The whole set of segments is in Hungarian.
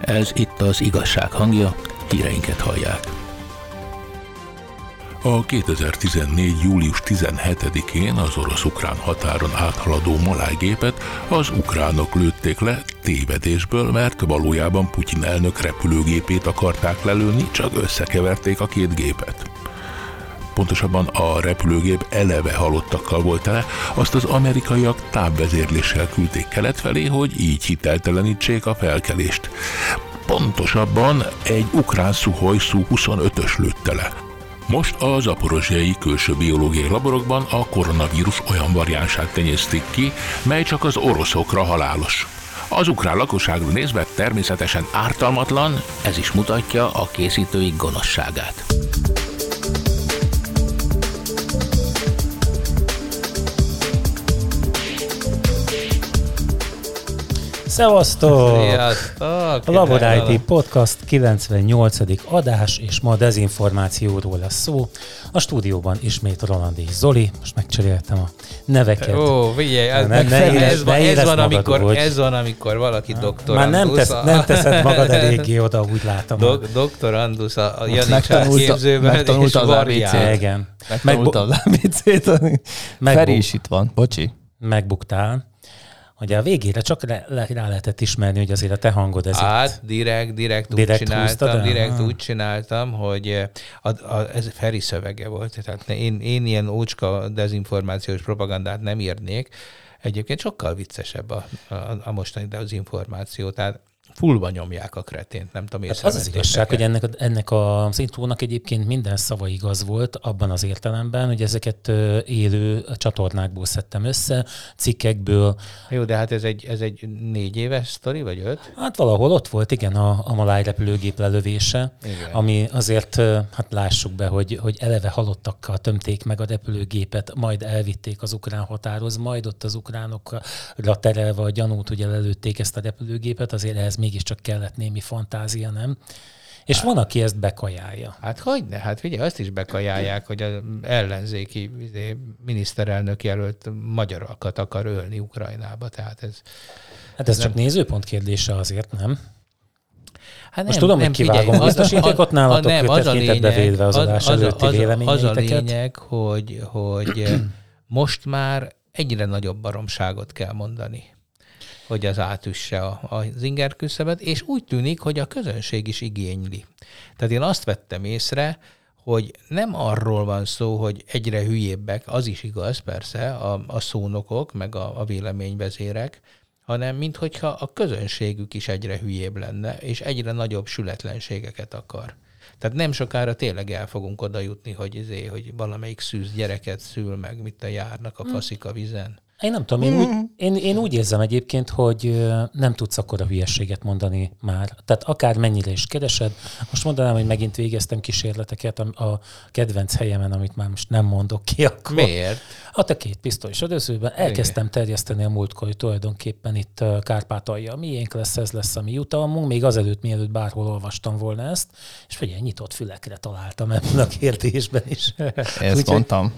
Ez itt az igazság hangja, híreinket hallják. A 2014. július 17-én az orosz-ukrán határon áthaladó malájgépet az ukránok lőtték le tévedésből, mert valójában Putyin elnök repülőgépét akarták lelőni, csak összekeverték a két gépet pontosabban a repülőgép eleve halottakkal volt tele, azt az amerikaiak távvezérléssel küldték kelet felé, hogy így hiteltelenítsék a felkelést. Pontosabban egy ukrán Suhoj Su-25-ös lőtte le. Most a zaporozsiai külső biológiai laborokban a koronavírus olyan variánsát tenyésztik ki, mely csak az oroszokra halálos. Az ukrán lakosságra nézve természetesen ártalmatlan, ez is mutatja a készítői gonoszságát. Szevasztok! Sziasztok! A Labor IT Podcast 98. adás, és ma dezinformációról lesz szó. A stúdióban ismét Roland és Zoli, most megcseréltem a neveket. Ó, figyelj, ez, ne, ne, ne ez, van, ez, van, amikor, hogy... ez van, amikor valaki doktor Már nem, tesz, nem teszed magad eléggé oda, úgy látom. Dok, doktor Andus a, a Janik képzőben, megtanulta az ABC-t. Igen. Megtanulta az ABC-t. Feri is itt van, bocsi. Megbuktál. Ugye a végére csak rá, rá lehetett ismerni, hogy azért a te hangod ez Hát, itt. direkt, direkt, direkt úgy csináltam, direkt úgy csináltam, hogy eh, a, a, ez Feri szövege volt. Tehát én, én ilyen ócska dezinformációs propagandát nem írnék. Egyébként sokkal viccesebb a, a, a mostani dezinformáció. Tehát fullba nyomják a kretént, nem tudom, hát az az igazság, hogy ennek, ennek a intrónak egyébként minden szava igaz volt abban az értelemben, hogy ezeket élő csatornákból szedtem össze, cikkekből. Jó, de hát ez egy, ez egy négy éves sztori, vagy öt? Hát valahol ott volt, igen, a, a maláj repülőgép lelövése, igen. ami azért, hát lássuk be, hogy, hogy eleve halottakkal tömték meg a repülőgépet, majd elvitték az ukrán határhoz, majd ott az ukránokra terelve a gyanút, hogy lelőtték ezt a repülőgépet, azért ehhez mégiscsak kellett némi fantázia, nem? És hát, van, aki ezt bekajálja. Hát hogy ne? Hát figyelj, azt is bekajálják, hogy az ellenzéki izé, miniszterelnök jelölt magyarokat akar ölni Ukrajnába. Tehát ez, hát ez, ez csak nem... nézőpont kérdése azért, nem? Hát Most nem, tudom, nem, hogy kivágom biztosítékot nálatok, nem, az a lényeg, bevédve az, adás az, előtti az, az, az a lényeg, hogy, hogy most már egyre nagyobb baromságot kell mondani hogy az átüsse a, az inger küszöbet, és úgy tűnik, hogy a közönség is igényli. Tehát én azt vettem észre, hogy nem arról van szó, hogy egyre hülyébbek, az is igaz persze, a, a szónokok, meg a, a véleményvezérek, hanem minthogyha a közönségük is egyre hülyébb lenne, és egyre nagyobb sületlenségeket akar. Tehát nem sokára tényleg el fogunk oda jutni, hogy, izé, hogy valamelyik szűz gyereket szül meg, mit a járnak a hm. faszik a vizen. Én nem tudom, én, mm. úgy, én, én úgy érzem egyébként, hogy nem tudsz akkor a hülyeséget mondani már. Tehát akár mennyire is keresed. Most mondanám, hogy megint végeztem kísérleteket a, a kedvenc helyemen, amit már most nem mondok ki. Akkor. Miért? Hát a két pisztoly sodözőben elkezdtem terjeszteni a múltkor, hogy tulajdonképpen itt Kárpátalja miénk lesz, ez lesz a mi jutalmunk, még azelőtt, mielőtt bárhol olvastam volna ezt, és figyelj, nyitott fülekre találtam ebben a kérdésben is. Ezt Úgy, mondtam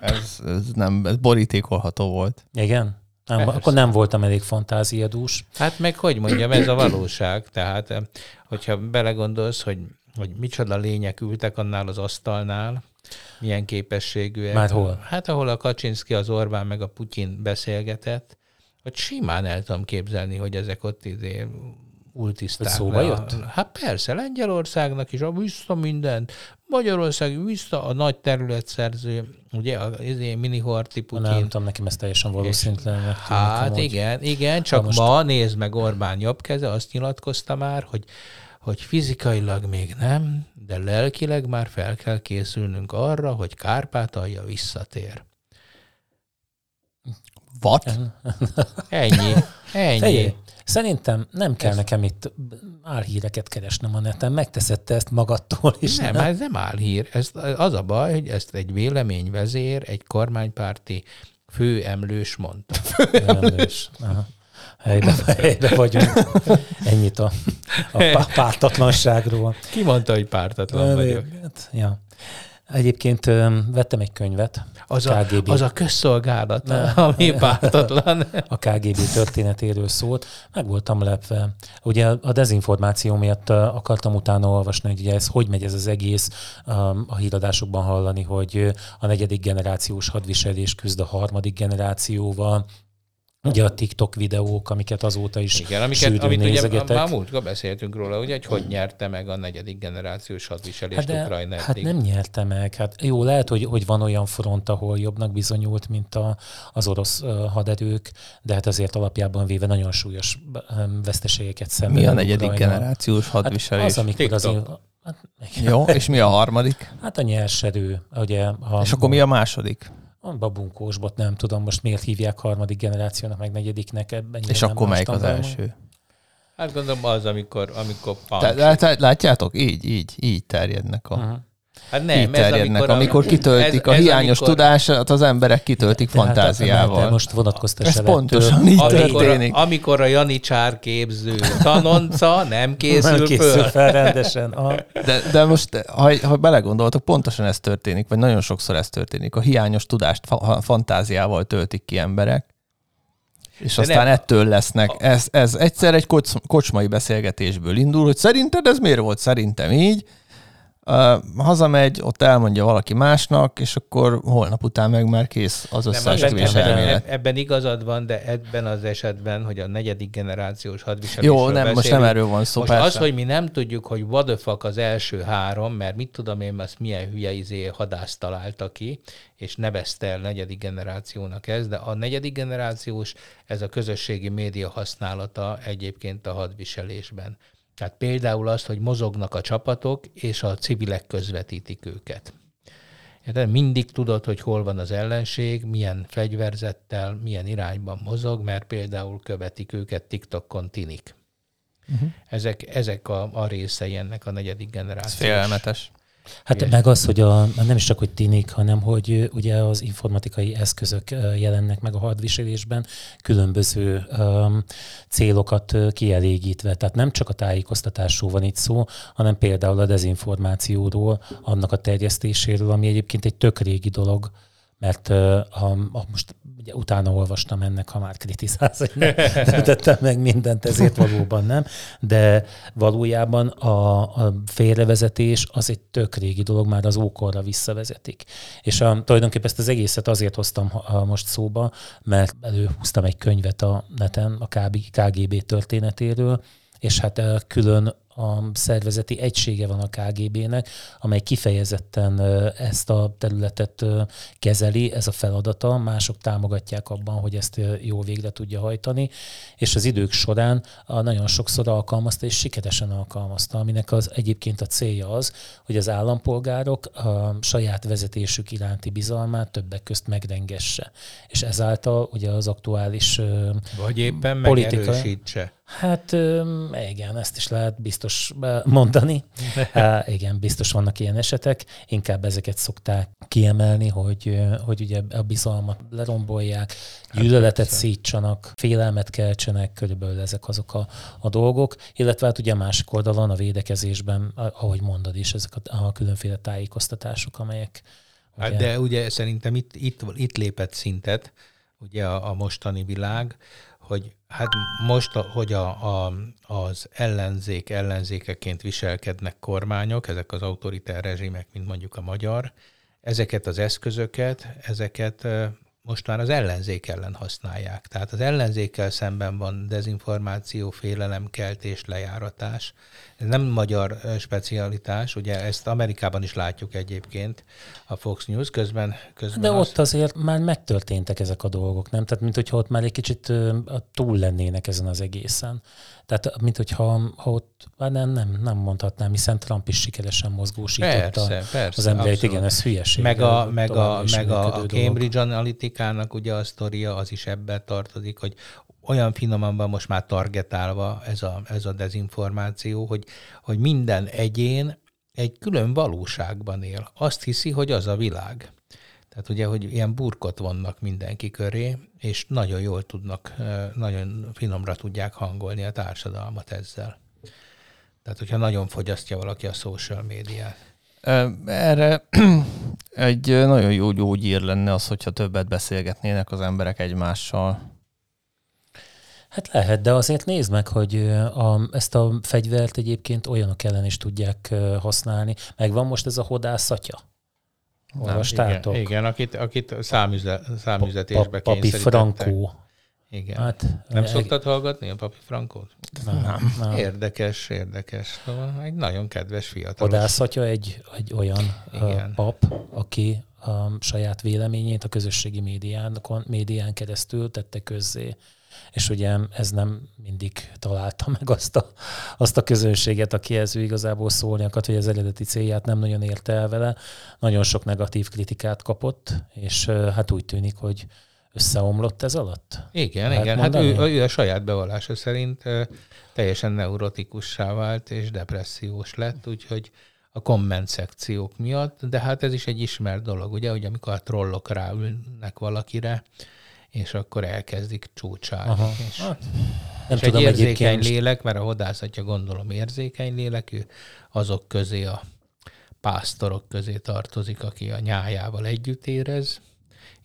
ez, ez nem, ez borítékolható volt. Igen? Nem, Persze. akkor nem voltam elég fantáziadús. Hát meg hogy mondjam, ez a valóság. Tehát, eh, hogyha belegondolsz, hogy, hogy micsoda lények ültek annál az asztalnál, milyen képességűek. Már hol? Hát ahol a Kaczynszki, az Orbán meg a Putyin beszélgetett, hogy simán el tudom képzelni, hogy ezek ott izé ultiszták. Szóba jött? Hát persze, Lengyelországnak is, a vissza mindent, Magyarország vissza a nagy területszerző, ugye, az mini horti Putyin. Nem tudom, nekem ez teljesen valószínűtlen. Hát igen, hogy... igen, csak most... ma nézd meg Orbán jobb keze, azt nyilatkozta már, hogy hogy fizikailag még nem, de lelkileg már fel kell készülnünk arra, hogy Kárpátalja visszatér. What? Ennyi. Ennyi. Fejé, Szerintem nem kell ez... nekem itt álhíreket keresnem a neten, megteszed te ezt magadtól is. Nem, nem? ez nem álhír. Ez, az a baj, hogy ezt egy véleményvezér, egy kormánypárti főemlős mondta. Főemlős. Aha. Helybe, helybe vagyunk. Ennyit a, a pártatlanságról. Ki mondta, hogy pártatlan vagyok? Ja. Egyébként vettem egy könyvet. Az a, KGB. az a közszolgálat, ami pártatlan. a KGB történetéről szólt, meg voltam lepve. Ugye a dezinformáció miatt akartam utána olvasni, hogy ugye ez hogy megy ez az egész, a híradásokban hallani, hogy a negyedik generációs hadviselés küzd a harmadik generációval, Ugye a TikTok videók, amiket azóta is Igen, amiket, sűrűn amit ugye nézegetek. már múltkor beszéltünk róla, ugye, hogy hogy nyerte meg a negyedik generációs hadviselést Hát, de, Ukrajna hát eddig. nem nyerte meg. Hát jó, lehet, hogy, hogy van olyan front, ahol jobbnak bizonyult, mint a, az orosz haderők, de hát azért alapjában véve nagyon súlyos veszteségeket szenved. Mi a negyedik Ukrajna. generációs Hát hadviselés? az, amikor az, TikTok. hát, igen. Jó, és mi a harmadik? hát a nyerserő, ugye. A, És akkor mi a második? Babunkósbot, nem tudom most miért hívják harmadik generációnak, meg negyediknek. Ebben És akkor melyik az első? Hát gondolom az, amikor, amikor punk. Te, lát- látjátok? Így, így, így terjednek a... Uh-huh. Hát nem, így terjednek, amikor, kitöltik a hiányos amikor, tudását, az emberek kitöltik Tehát, mert fantáziával. te most vonatkoztass Ez pontosan így Amikor, történik. a, amikor a Janicsár képző tanonca nem készül, nem készül föl. fel rendesen. A, De, de most, ha, ha belegondoltok, pontosan ez történik, vagy nagyon sokszor ez történik. A hiányos tudást fa- fantáziával töltik ki emberek, és De aztán nem. ettől lesznek. Ez, ez egyszer egy kocs, kocsmai beszélgetésből indul, hogy szerinted ez miért volt? Szerintem így. Hazamegy, ott elmondja valaki másnak, és akkor holnap után meg már kész az összeesküvés elmélet. ebben igazad van, de ebben az esetben, hogy a negyedik generációs hadviselésről Jó, nem, most beszélünk, nem erről van szó, Most persze. az, hogy mi nem tudjuk, hogy fuck az első három, mert mit tudom én, azt milyen hülye izé hadász találta ki, és nevezte el negyedik generációnak ez, de a negyedik generációs, ez a közösségi média használata egyébként a hadviselésben. Tehát például azt, hogy mozognak a csapatok, és a civilek közvetítik őket. Érted? Mindig tudod, hogy hol van az ellenség, milyen fegyverzettel, milyen irányban mozog, mert például követik őket TikTokon tinik. Uh-huh. Ezek, ezek a, a részei ennek a negyedik Ez generációs. félelmetes. Hát Igen. meg az, hogy a, nem is csak, hogy tinik, hanem hogy ugye az informatikai eszközök jelennek meg a hadviselésben, különböző um, célokat kielégítve. Tehát nem csak a tájékoztatásról van itt szó, hanem például a dezinformációról, annak a terjesztéséről, ami egyébként egy tök régi dolog, mert uh, a, a, most ugye utána olvastam ennek, ha már kritizálsz, hogy nem, nem tettem meg mindent, ezért valóban nem, de valójában a, a félrevezetés az egy tök régi dolog, már az ókorra visszavezetik. És a, tulajdonképpen ezt az egészet azért hoztam a, most szóba, mert előhúztam egy könyvet a neten a KB, KGB történetéről, és hát külön a szervezeti egysége van a KGB-nek, amely kifejezetten ezt a területet kezeli, ez a feladata, mások támogatják abban, hogy ezt jó végre tudja hajtani, és az idők során nagyon sokszor alkalmazta, és sikeresen alkalmazta, aminek az egyébként a célja az, hogy az állampolgárok a saját vezetésük iránti bizalmát többek közt megrengesse. És ezáltal ugye az aktuális Vagy éppen Politika. megerősítse. Hát igen, ezt is lehet biztos ö, mondani. Há, igen, biztos vannak ilyen esetek. Inkább ezeket szokták kiemelni, hogy, ö, hogy ugye a bizalmat lerombolják, gyűlöletet persze. szítsanak, félelmet keltsenek, körülbelül ezek azok a, a dolgok. Illetve hát ugye a másik oldalon a védekezésben, ahogy mondod is, ezek a, a különféle tájékoztatások, amelyek Hát ugye, de ugye szerintem itt, itt, itt lépett szintet ugye a, a mostani világ, hogy hát most, hogy a, a, az ellenzék ellenzékeként viselkednek kormányok, ezek az autoritár rezsimek, mint mondjuk a magyar, ezeket az eszközöket, ezeket most már az ellenzék ellen használják. Tehát az ellenzékkel szemben van dezinformáció, félelemkeltés, lejáratás. Ez nem magyar specialitás, ugye ezt Amerikában is látjuk egyébként a Fox News, közben, közben De az- ott azért már megtörténtek ezek a dolgok, nem? Tehát, mint hogyha ott már egy kicsit túl lennének ezen az egészen. Tehát, mint hogyha ha ott, hát nem, nem, nem mondhatnám, hiszen Trump is sikeresen mozgósította Persze, persze, az embereit. abszolút. Igen, ez hülyeség. meg a, meg a, meg a, a dolog. Cambridge Analytica-nak ugye a sztoria az is ebben tartozik, hogy olyan finoman van most már targetálva ez a, ez a dezinformáció, hogy, hogy minden egyén egy külön valóságban él. Azt hiszi, hogy az a világ. Tehát ugye, hogy ilyen burkot vannak mindenki köré, és nagyon jól tudnak, nagyon finomra tudják hangolni a társadalmat ezzel. Tehát, hogyha nagyon fogyasztja valaki a social médiát. Erre egy nagyon jó gyógyír lenne az, hogyha többet beszélgetnének az emberek egymással. Hát lehet, de azért nézd meg, hogy a, ezt a fegyvert egyébként olyanok ellen is tudják használni. Megvan most ez a hodászatja? Olvastátok? Igen, igen akit, akit számüze, számüzetésbe pa, Papi Frankó. Igen. Hát, nem e... szoktad hallgatni a Papi Frankót? Nem, nem. Érdekes, érdekes. Szóval egy nagyon kedves fiatal. Hodászatja egy, egy olyan igen. pap, aki a saját véleményét a közösségi médián, médián keresztül tette közzé és ugye ez nem mindig találta meg azt a, azt a közönséget, akihez ő igazából szólni akart, hogy az eredeti célját nem nagyon érte el vele. Nagyon sok negatív kritikát kapott, és hát úgy tűnik, hogy összeomlott ez alatt? Igen, Lehet igen. Hát ő, ő a saját bevallása szerint teljesen neurotikussá vált, és depressziós lett, úgyhogy a komment szekciók miatt, de hát ez is egy ismert dolog, ugye, hogy amikor a trollok ráülnek valakire, és akkor elkezdik csúcsálni. Aha. És, hát, nem és tudom, egy érzékeny lélek, mert a hodászatja gondolom érzékeny lélek, ő azok közé a pásztorok közé tartozik, aki a nyájával együtt érez,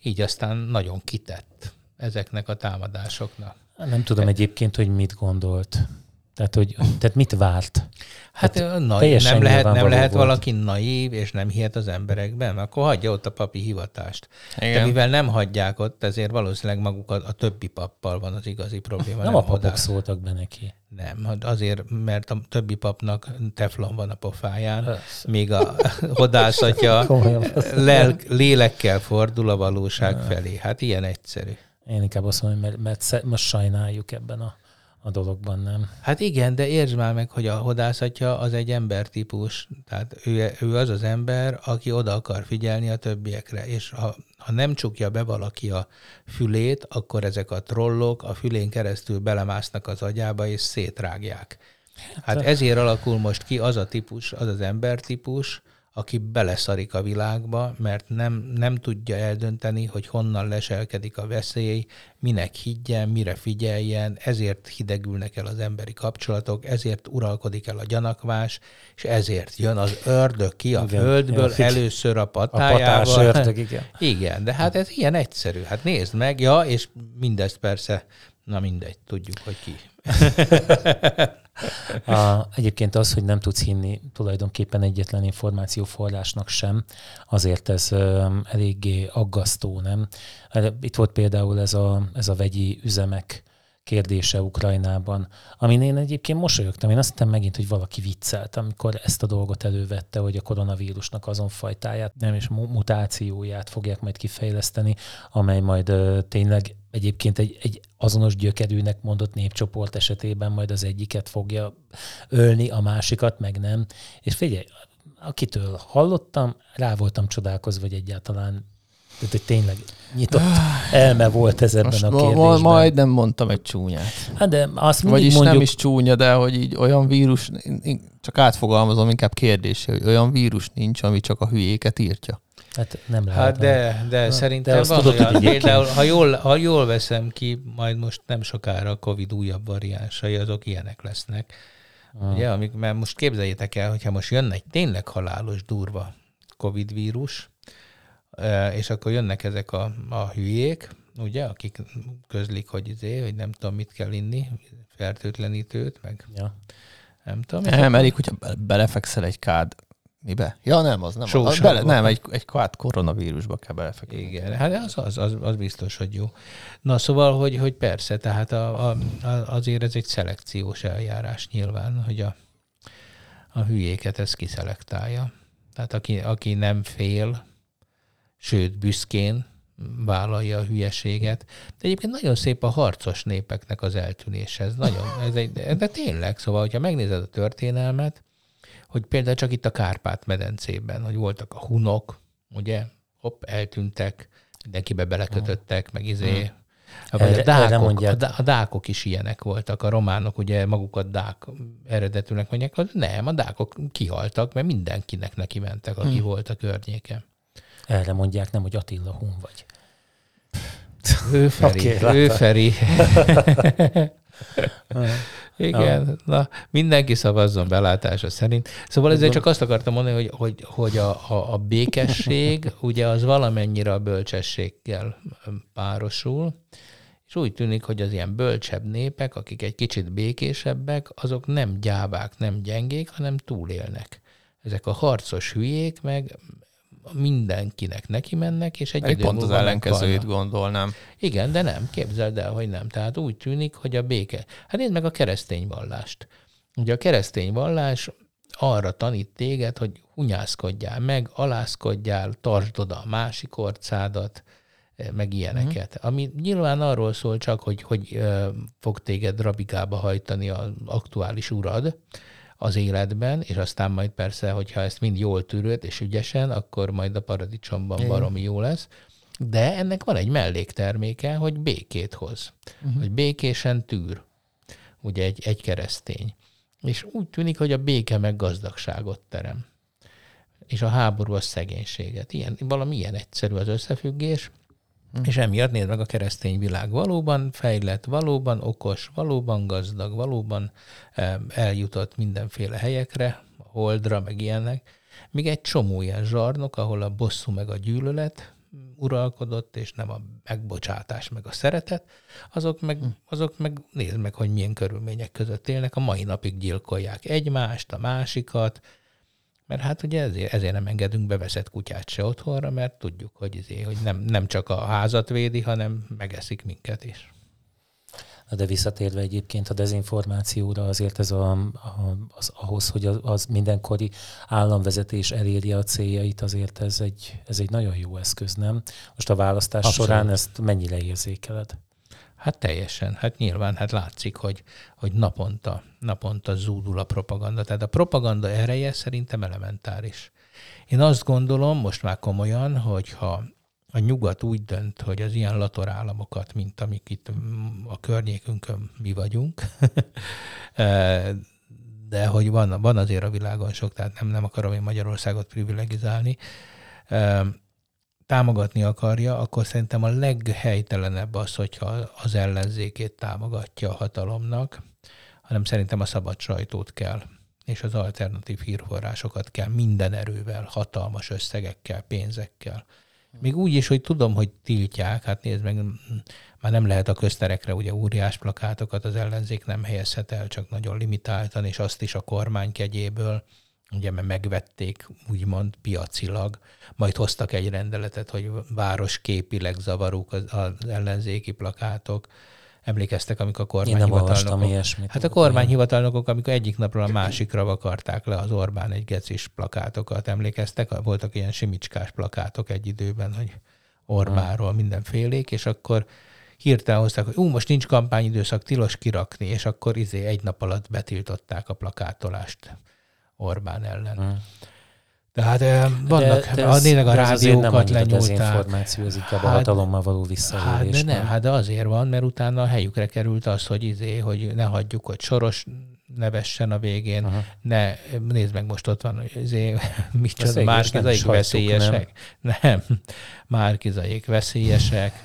így aztán nagyon kitett ezeknek a támadásoknak. Nem tudom egyébként, hogy mit gondolt. Tehát, hogy, tehát mit várt? Hát, hát naív, nem lehet, nem lehet volt. valaki naív, és nem hihet az emberekben, akkor hagyja ott a papi hivatást. Igen. De mivel nem hagyják ott, ezért valószínűleg maguk a, többi pappal van az igazi probléma. Nem, nem a papok hodás. szóltak be neki. Nem, azért, mert a többi papnak teflon van a pofáján, Persze. míg a hodászatja lel, lélekkel fordul a valóság felé. Hát ilyen egyszerű. Én inkább azt mondom, mert, mert most sajnáljuk ebben a a dologban, nem? Hát igen, de értsd már meg, hogy a hodászatja az egy embertípus. Tehát ő, ő az az ember, aki oda akar figyelni a többiekre, és ha, ha nem csukja be valaki a fülét, akkor ezek a trollok a fülén keresztül belemásznak az agyába, és szétrágják. Hát ezért alakul most ki az a típus, az az embertípus, aki beleszarik a világba, mert nem, nem tudja eldönteni, hogy honnan leselkedik a veszély, minek higgyen, mire figyeljen, ezért hidegülnek el az emberi kapcsolatok, ezért uralkodik el a gyanakvás, és ezért jön az ördög ki a igen, földből igen, először a patájával. A ördög, igen. igen, de hát ez ilyen egyszerű. Hát nézd meg, ja, és mindezt persze, na mindegy, tudjuk, hogy ki. A, egyébként az, hogy nem tudsz hinni tulajdonképpen egyetlen információforrásnak sem, azért ez um, eléggé aggasztó, nem? Itt volt például ez a, ez a vegyi üzemek kérdése Ukrajnában, amin én egyébként mosolyogtam. Én azt hittem megint, hogy valaki viccelt, amikor ezt a dolgot elővette, hogy a koronavírusnak azon fajtáját, nem is mutációját fogják majd kifejleszteni, amely majd uh, tényleg egyébként egy, egy azonos gyökerűnek mondott népcsoport esetében majd az egyiket fogja ölni, a másikat meg nem. És figyelj, akitől hallottam, rá voltam csodálkozva, hogy egyáltalán tehát, hogy tényleg nyitott elme volt ez ebben Most a kérdésben. Majd nem mondtam egy csúnyát. Hát de azt mindig Vagyis mondjuk... nem is csúnya, de hogy így olyan vírus, csak átfogalmazom inkább kérdése, hogy olyan vírus nincs, ami csak a hülyéket írtja. Hát nem lehet. Hát de, de ha, szerintem de van tudod, olyan, például, ha jól, ha jól veszem ki, majd most nem sokára a Covid újabb variánsai, azok ilyenek lesznek. Ah. Ugye, amik, mert most képzeljétek el, hogyha most jönne egy tényleg halálos, durva Covid vírus, és akkor jönnek ezek a, a hülyék, ugye, akik közlik, hogy, izé, hogy nem tudom, mit kell inni, fertőtlenítőt, meg ja. nem tudom. Nem, elég, hogyha belefekszel egy kád Mibe? Ja, nem, az nem. Az, bele, nem, egy, egy kvát koronavírusba kell belefeküdni. Igen, hát az, az, az, az, biztos, hogy jó. Na szóval, hogy, hogy persze, tehát a, a, azért ez egy szelekciós eljárás nyilván, hogy a, a hülyéket ez kiszelektálja. Tehát aki, aki nem fél, sőt büszkén vállalja a hülyeséget. De egyébként nagyon szép a harcos népeknek az eltűnése. Ez nagyon, ez egy, de tényleg, szóval, hogyha megnézed a történelmet, hogy például csak itt a Kárpát-medencében, hogy voltak a hunok, ugye, hopp, eltűntek, mindenkibe belekötöttek, meg izé, hmm. Vagy a, dákok, a, a dákok is ilyenek voltak. A románok ugye magukat dák eredetűnek mondják, hogy nem, a dákok kihaltak, mert mindenkinek neki mentek, aki hmm. volt a környéken. Erre mondják, nem, hogy Attila Hun vagy. Ő Feri. Okay, ő Feri. Igen, na mindenki szavazzon belátása szerint. Szóval ezért csak azt akartam mondani, hogy, hogy, hogy a, a, a békesség ugye az valamennyire a bölcsességgel párosul, és úgy tűnik, hogy az ilyen bölcsebb népek, akik egy kicsit békésebbek, azok nem gyávák, nem gyengék, hanem túlélnek. Ezek a harcos hülyék meg mindenkinek neki mennek, és egy egy pont az ellenkezőjét gondolnám. Igen, de nem, képzeld el, hogy nem. Tehát úgy tűnik, hogy a béke. Hát nézd meg a keresztény vallást. Ugye a keresztény vallás arra tanít téged, hogy hunyászkodjál meg, alászkodjál, tartsd oda a másik orcádat, eh, meg ilyeneket. Mm. Ami nyilván arról szól csak, hogy hogy eh, fog téged rabigába hajtani az aktuális urad, az életben, és aztán majd persze, hogyha ezt mind jól tűröd és ügyesen, akkor majd a paradicsomban baromi jó lesz. De ennek van egy mellékterméke, hogy békét hoz. Uh-huh. Hogy békésen tűr. Ugye egy, egy keresztény. És úgy tűnik, hogy a béke meg gazdagságot terem. És a háború a szegénységet. Ilyen, valami ilyen egyszerű az összefüggés. Hm. És emiatt nézd meg a keresztény világ valóban fejlett, valóban okos, valóban gazdag, valóban eljutott mindenféle helyekre, holdra, meg ilyenek. Míg egy csomó ilyen zsarnok, ahol a bosszú meg a gyűlölet uralkodott, és nem a megbocsátás meg a szeretet, azok meg, hm. azok meg nézd meg, hogy milyen körülmények között élnek. A mai napig gyilkolják egymást, a másikat, mert hát ugye ezért, ezért nem engedünk beveszett kutyát se otthonra, mert tudjuk, hogy, ezért, hogy nem, nem csak a házat védi, hanem megeszik minket is. De visszatérve egyébként a dezinformációra, azért ez a, a, az, ahhoz, hogy az, az mindenkori államvezetés elérje a céljait, azért ez egy, ez egy nagyon jó eszköz, nem? Most a választás Abszolút. során ezt mennyire érzékeled? Hát teljesen. Hát nyilván hát látszik, hogy, hogy naponta, naponta zúdul a propaganda. Tehát a propaganda ereje szerintem elementáris. Én azt gondolom, most már komolyan, hogyha a nyugat úgy dönt, hogy az ilyen latorállamokat, mint amik itt a környékünkön mi vagyunk, de hogy van, van azért a világon sok, tehát nem, nem akarom én Magyarországot privilegizálni, támogatni akarja, akkor szerintem a leghelytelenebb az, hogyha az ellenzékét támogatja a hatalomnak, hanem szerintem a szabad sajtót kell, és az alternatív hírforrásokat kell minden erővel, hatalmas összegekkel, pénzekkel. Még úgy is, hogy tudom, hogy tiltják, hát nézd meg, már nem lehet a közterekre ugye óriás plakátokat az ellenzék nem helyezhet el, csak nagyon limitáltan, és azt is a kormány kegyéből ugye mert megvették úgymond piacilag, majd hoztak egy rendeletet, hogy városképileg zavarók az, az ellenzéki plakátok. Emlékeztek, amikor a kormányhivatalnokok... ilyesmit. Hát a kormányhivatalnokok, amikor egyik napról a másikra vakarták le az Orbán egy gecis plakátokat. Emlékeztek? Voltak ilyen simicskás plakátok egy időben, hogy Orbánról mindenfélék, és akkor hirtelen hozták, hogy ú, most nincs kampányidőszak, tilos kirakni, és akkor izé egy nap alatt betiltották a plakátolást Orbán ellen. Hmm. Tehát vannak, de, de ez, nézek a rádiókat lenyúlták. Az információ, az inkább hát, a hatalommal való visszaélés. Hát de nem, hát de azért van, mert utána a helyükre került az, hogy izé, hogy ne hagyjuk, hogy soros nevessen a végén, Aha. ne, nézd meg, most ott van, hogy azért, micsoda, márkizaik veszélyesek. Nem. nem, márkizaik veszélyesek,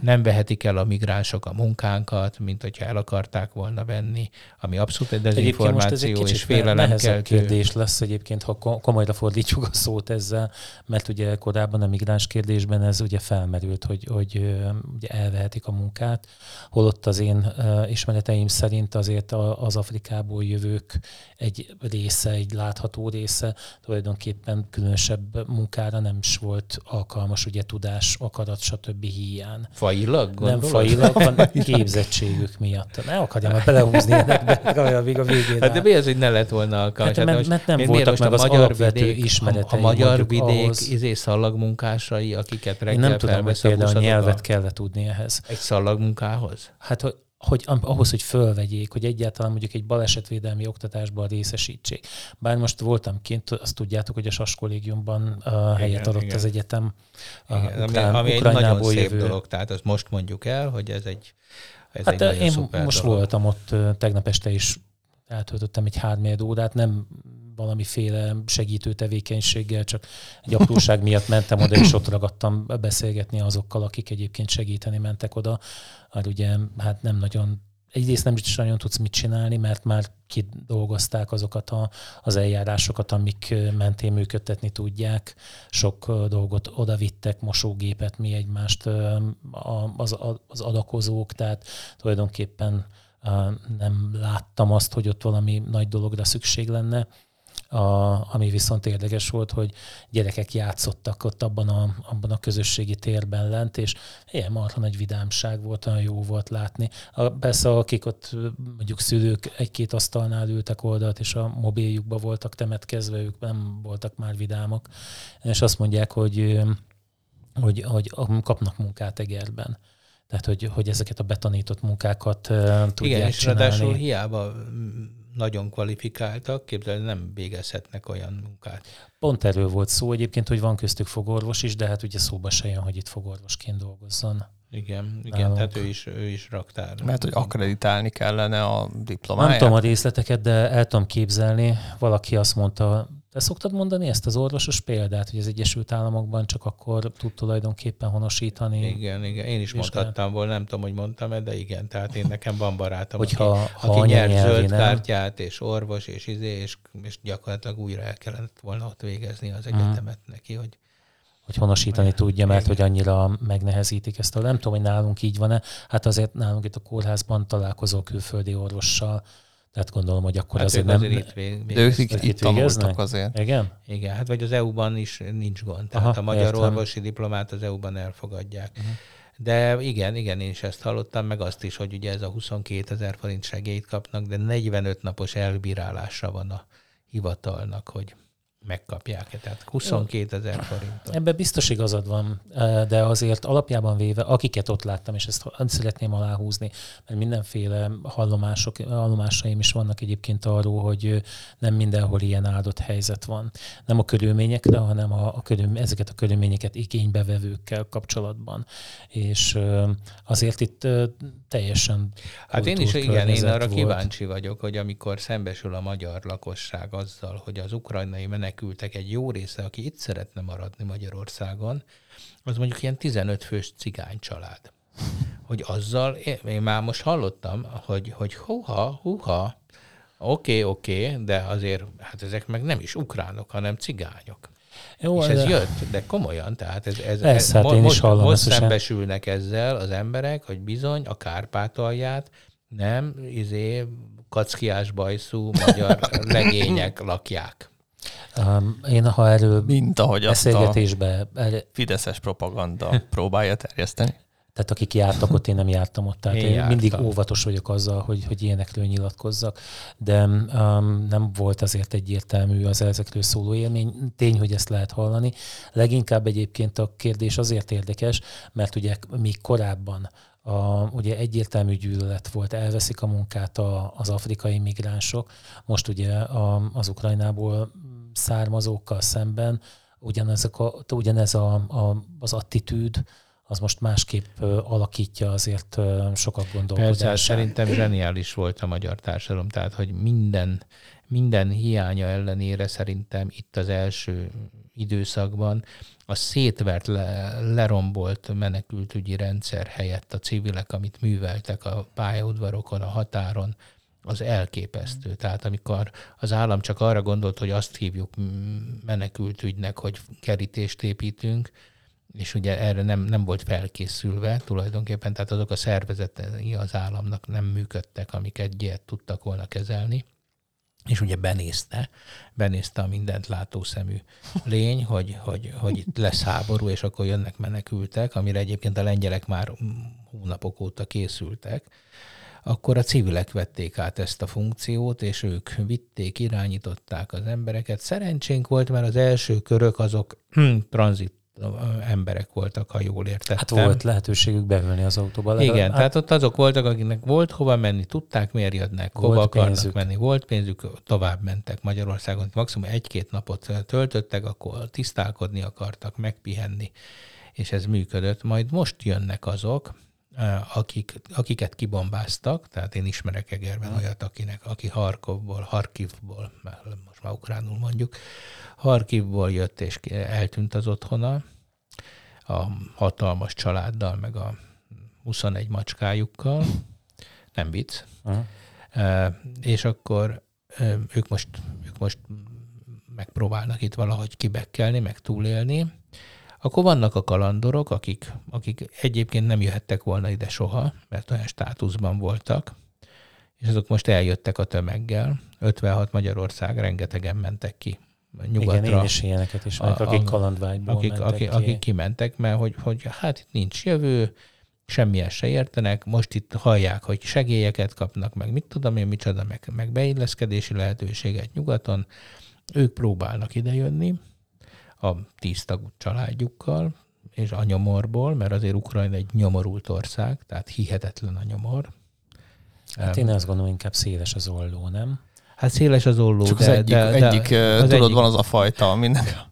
nem vehetik el a migránsok a munkánkat, mint hogyha el akarták volna venni, ami abszolút egy dezinformáció és félelemkeltő. kérdés lesz egyébként, ha komolyra fordítjuk a szót ezzel, mert ugye korábban a migráns kérdésben ez ugye felmerült, hogy, hogy ugye elvehetik a munkát, holott az én ismereteim szerint azért az Afrikából jövők egy része, egy látható része tulajdonképpen különösebb munkára nem is volt alkalmas, ugye tudás, akarat, stb. hiány. Failag gondolod? Nem failag, hanem képzettségük miatt. Ne akarjam már belehúzni ennek még a végén. Hát de mi az, hogy ne lett volna alkalmas? Hát, mert, mert nem miért voltak meg a magyar vidék, ismeretei. A, magyar vidék ahhoz... izé szallagmunkásai, akiket reggel Én nem tudom, hogy például a nyelvet kellett tudni ehhez. Egy szallagmunkához? Hát, hogy hogy ahhoz, hogy fölvegyék, hogy egyáltalán mondjuk egy balesetvédelmi oktatásban részesítsék. Bár most voltam kint, azt tudjátok, hogy a SAS kollégiumban uh, helyet igen, adott igen. az egyetem. Uh, igen, ukrán, ami, ami egy nagyon szép jövő. dolog, tehát azt most mondjuk el, hogy ez egy, ez hát egy én szuper most dolog. voltam ott tegnap este is eltöltöttem egy hármér órát, nem valamiféle segítő tevékenységgel, csak egy apróság miatt mentem oda, és ott ragadtam beszélgetni azokkal, akik egyébként segíteni mentek oda. Hát ugye hát nem nagyon egyrészt nem is nagyon tudsz mit csinálni, mert már kidolgozták azokat a, az eljárásokat, amik mentén működtetni tudják. Sok dolgot odavittek, mosógépet, mi egymást az, az adakozók, tehát tulajdonképpen nem láttam azt, hogy ott valami nagy dologra szükség lenne. A, ami viszont érdekes volt, hogy gyerekek játszottak ott abban a, abban a közösségi térben lent, és ilyen marha nagy vidámság volt, olyan jó volt látni. A, persze, akik ott mondjuk szülők egy-két asztalnál ültek oldalt, és a mobiljukba voltak temetkezve, ők nem voltak már vidámak, és azt mondják, hogy, hogy, hogy kapnak munkát Egerben. Tehát, hogy, hogy ezeket a betanított munkákat tudják Igen, és csinálni. ráadásul hiába nagyon kvalifikáltak, képzelni nem végezhetnek olyan munkát. Pont erről volt szó egyébként, hogy van köztük fogorvos is, de hát ugye szóba se jön, hogy itt fogorvosként dolgozzon. Igen, igen Nálunk. tehát ő is, ő is raktár. Mert hogy akreditálni kellene a diplomáját. Nem tudom a részleteket, de el tudom képzelni. Valaki azt mondta, te szoktad mondani ezt az orvosos példát, hogy az Egyesült Államokban csak akkor tud tulajdonképpen honosítani? Igen, igen. Én is mondhattam volna, nem tudom, hogy mondtam-e, de igen. Tehát én nekem van barátom, Hogyha, aki, ha aki nyert zöld nem. kártyát, és orvos, és izé, és, és gyakorlatilag újra el kellett volna ott végezni az egyetemet mm. neki, hogy hogy honosítani mert, tudja, mert igen. hogy annyira megnehezítik ezt. Nem tudom, hogy nálunk így van-e. Hát azért nálunk itt a kórházban találkozó külföldi orvossal, tehát gondolom, hogy akkor hát azért nem... Azért itt vég, ők itt, itt tanultak azért. Igen? Igen, hát vagy az EU-ban is nincs gond. Tehát Aha, a magyar értem. orvosi diplomát az EU-ban elfogadják. Uh-huh. De igen, igen, én is ezt hallottam, meg azt is, hogy ugye ez a 22 ezer forint segélyt kapnak, de 45 napos elbírálása van a hivatalnak, hogy megkapják-e. Tehát 22 ezer forintot. Ebben biztos igazad van, de azért alapjában véve, akiket ott láttam, és ezt szeretném aláhúzni, mert mindenféle hallomások, hallomásaim is vannak egyébként arról, hogy nem mindenhol ilyen áldott helyzet van. Nem a körülményekre, hanem a, a körül, ezeket a körülményeket igénybevevőkkel kapcsolatban. És azért itt teljesen Hát én is igen, én arra volt. kíváncsi vagyok, hogy amikor szembesül a magyar lakosság azzal, hogy az ukrajnai menek menekültek egy jó része, aki itt szeretne maradni Magyarországon, az mondjuk ilyen 15 fős cigány család. Hogy azzal, én már most hallottam, hogy, hogy huha, huha, oké, okay, oké, okay, de azért, hát ezek meg nem is ukránok, hanem cigányok. Jó, és ez de... jött, de komolyan, tehát ez, ez, ez hát én most, most szembesülnek ezzel az emberek, hogy bizony a Kárpátalját nem izé kackiás bajszú magyar legények lakják. Um, én ha erről Mint ahogy azt a fideszes propaganda próbálja terjeszteni. Tehát akik jártak ott, én nem jártam ott. Tehát én, én mindig óvatos vagyok azzal, hogy, hogy ilyenekről nyilatkozzak, de um, nem volt azért egyértelmű az ezekről szóló élmény. Tény, hogy ezt lehet hallani. Leginkább egyébként a kérdés azért érdekes, mert ugye még korábban a, ugye egyértelmű gyűlölet volt, elveszik a munkát a, az afrikai migránsok, most ugye a, az Ukrajnából származókkal szemben ugyanezek a, ugyanez a, a, az attitűd, az most másképp alakítja azért sokak gondolkodását. Persze, szerintem zseniális volt a magyar társadalom, tehát hogy minden, minden hiánya ellenére szerintem itt az első időszakban a szétvert, le, lerombolt menekültügyi rendszer helyett a civilek, amit műveltek a pályaudvarokon, a határon, az elképesztő. Tehát amikor az állam csak arra gondolt, hogy azt hívjuk menekültügynek, hogy kerítést építünk, és ugye erre nem, nem volt felkészülve tulajdonképpen, tehát azok a szervezetei az államnak nem működtek, amik egy ilyet tudtak volna kezelni. És ugye benézte, benézte a mindent látószemű lény, hogy, hogy, hogy itt lesz háború, és akkor jönnek menekültek, amire egyébként a lengyelek már hónapok óta készültek, akkor a civilek vették át ezt a funkciót, és ők vitték, irányították az embereket. Szerencsénk volt, mert az első körök azok tranzit emberek voltak, ha jól értettem. Hát volt lehetőségük beülni az autóba. Igen, hát, tehát ott azok voltak, akiknek volt hova menni, tudták, miért jönnek, hova akarnak pénzük. menni, volt pénzük, tovább mentek Magyarországon. Maximum egy-két napot töltöttek, akkor tisztálkodni akartak, megpihenni, és ez működött. Majd most jönnek azok, akik, akiket kibombáztak, tehát én ismerek Egerben olyat, akinek, aki Harkovból, Harkivból, most már ukránul mondjuk, Harkivból jött és eltűnt az otthona, a hatalmas családdal, meg a 21 macskájukkal. nem vicc. Uh-huh. És akkor ők most, ők most megpróbálnak itt valahogy kibekkelni, meg túlélni. Akkor vannak a kalandorok, akik, akik egyébként nem jöhettek volna ide soha, mert olyan státuszban voltak, és azok most eljöttek a tömeggel. 56 Magyarország, rengetegen mentek ki nyugatra. Igen, én is ilyeneket is, a, akik kalandvágyból akik, mentek akik, ki. akik kimentek, mert hogy, hogy hát itt nincs jövő, semmilyen se értenek, most itt hallják, hogy segélyeket kapnak, meg mit tudom én, micsoda, meg, meg beilleszkedési lehetőséget nyugaton, ők próbálnak idejönni a tíztagú családjukkal, és a nyomorból, mert azért Ukrajna egy nyomorult ország, tehát hihetetlen a nyomor. Hát én azt gondolom, inkább széles az olló, nem? Hát széles az olló, Csak de, az egyik, de, de egyik az tudod, egyik. van az a fajta, aminek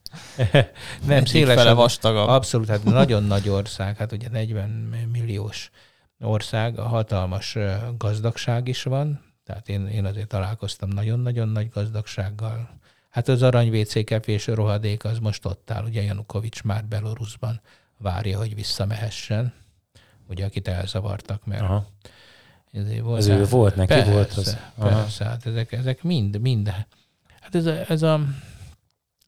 nem, széles fele a- vastagabb. Abszolút, hát nagyon nagy ország, hát ugye 40 milliós ország, hatalmas ö, gazdagság is van, tehát én, én azért találkoztam nagyon-nagyon nagy gazdagsággal. Hát az arany WC rohadék az most ott áll, ugye Janukovics már Belarusban várja, hogy visszamehessen, ugye akit elzavartak, mert Aha. ezért volt. Az ő volt, neki persze, volt az. Aha. Persze, hát ezek, ezek mind, mind. Hát ez a, ez a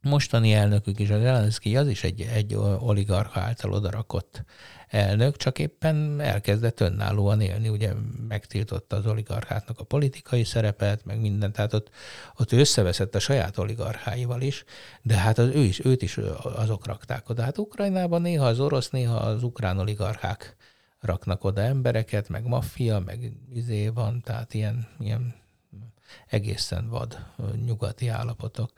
mostani elnökük is, az Zelenszky, az is egy, egy oligarcha által odarakott elnök, csak éppen elkezdett önállóan élni, ugye megtiltotta az oligarcháknak a politikai szerepet, meg mindent, tehát ott, ott összeveszett a saját oligarcháival is, de hát az ő is, őt is azok rakták oda. Hát Ukrajnában néha az orosz, néha az ukrán oligarchák raknak oda embereket, meg maffia, meg izé van, tehát ilyen, ilyen egészen vad nyugati állapotok.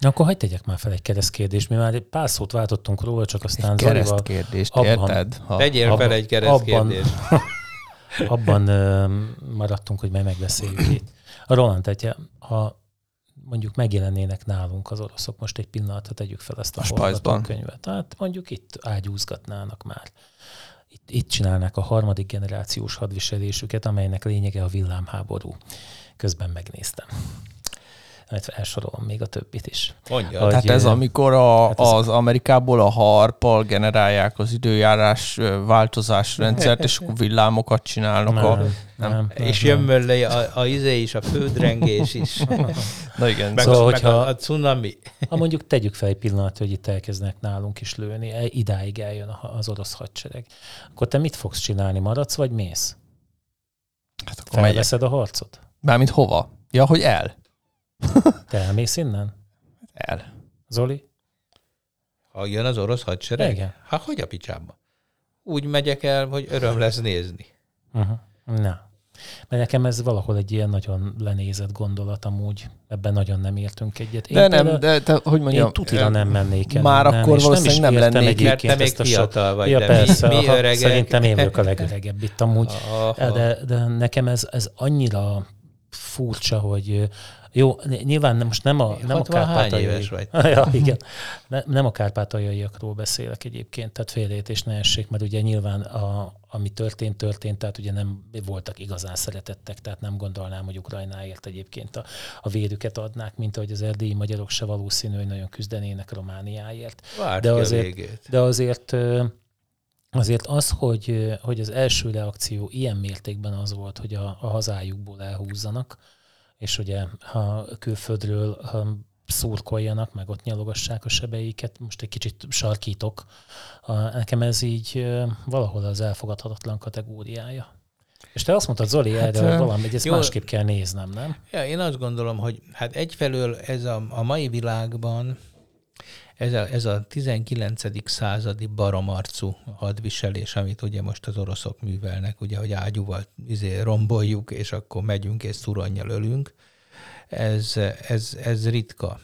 Na, akkor hagyd tegyek már fel egy keresztkérdést. Mi már egy pár szót váltottunk róla, csak aztán Egy Zolival keresztkérdést, abban- érted? Ha, Tegyél abban- fel egy keresztkérdést. abban ö, maradtunk, hogy majd megbeszéljük itt. A Roland, tetje, ha mondjuk megjelennének nálunk az oroszok, most egy pillanatra tegyük fel ezt a, A könyvet. Hát mondjuk itt ágyúzgatnának már. Itt, itt csinálnák a harmadik generációs hadviselésüket, amelynek lényege a villámháború. Közben megnéztem. Majd elsorolom még a többit is. Mondja. Hogy- Tehát ez amikor a, hát ez- az Amerikából a harppal generálják az időjárás változás rendszert, és akkor villámokat csinálnak. A, Nem, nem, nem, és nem. jön mellé a, a izé is, a földrengés is. na igen, Meg, Szóval, szóval, meg hogyha- a, a cunami. Ha mondjuk tegyük fel egy pillanat, hogy itt elkezdenek nálunk is lőni, e- idáig eljön a- az orosz hadsereg, akkor te mit fogsz csinálni? Maradsz vagy mész? hát akkor megyek. Felveszed a harcot? Mármint hova? Ja, hogy el. Te elmész innen? El. Zoli? Ha jön az orosz hadsereg? Igen. Hát hogy a picsába? Úgy megyek el, hogy öröm lesz nézni. Uh-huh. Na. Mert nekem ez valahol egy ilyen nagyon lenézett gondolat amúgy. Ebben nagyon nem értünk egyet. Én De például- nem, de te, hogy mondjam, én tutira nem mennék el. már innen, akkor valószínűleg nem értem lennék. Mert te egyébként még a sok- fiatal vagy, ja, de persze, mi, mi aha, öregek. Szerintem én vagyok a legöregebb itt amúgy. Aha. De, de nekem ez, ez annyira furcsa, hogy jó, nyilván most nem a, nem a 60 hány kárpátaljai... vagy? Ja, igen. Ne, nem a kárpátaljaiakról beszélek egyébként, tehát félreértés ne essék, mert ugye nyilván a, ami történt, történt, tehát ugye nem voltak igazán szeretettek, tehát nem gondolnám, hogy Ukrajnáért egyébként a, a vérüket adnák, mint ahogy az erdélyi magyarok se valószínű, hogy nagyon küzdenének Romániáért. Várd De a azért- végét. De azért azért az, hogy, hogy az első reakció ilyen mértékben az volt, hogy a, a hazájukból elhúzzanak, és ugye ha külföldről ha szurkoljanak, meg ott nyalogassák a sebeiket, most egy kicsit sarkítok, nekem ez így valahol az elfogadhatatlan kategóriája. És te azt mondtad, Zoli, hát, erre valami, hogy ezt jó. másképp kell néznem, nem? Ja, én azt gondolom, hogy hát egyfelől ez a, a mai világban ez a, ez a 19. századi baromarcú hadviselés, amit ugye most az oroszok művelnek, ugye, hogy ágyúval izé, romboljuk, és akkor megyünk és szuronnyal ölünk, ez, ez, ez ritka.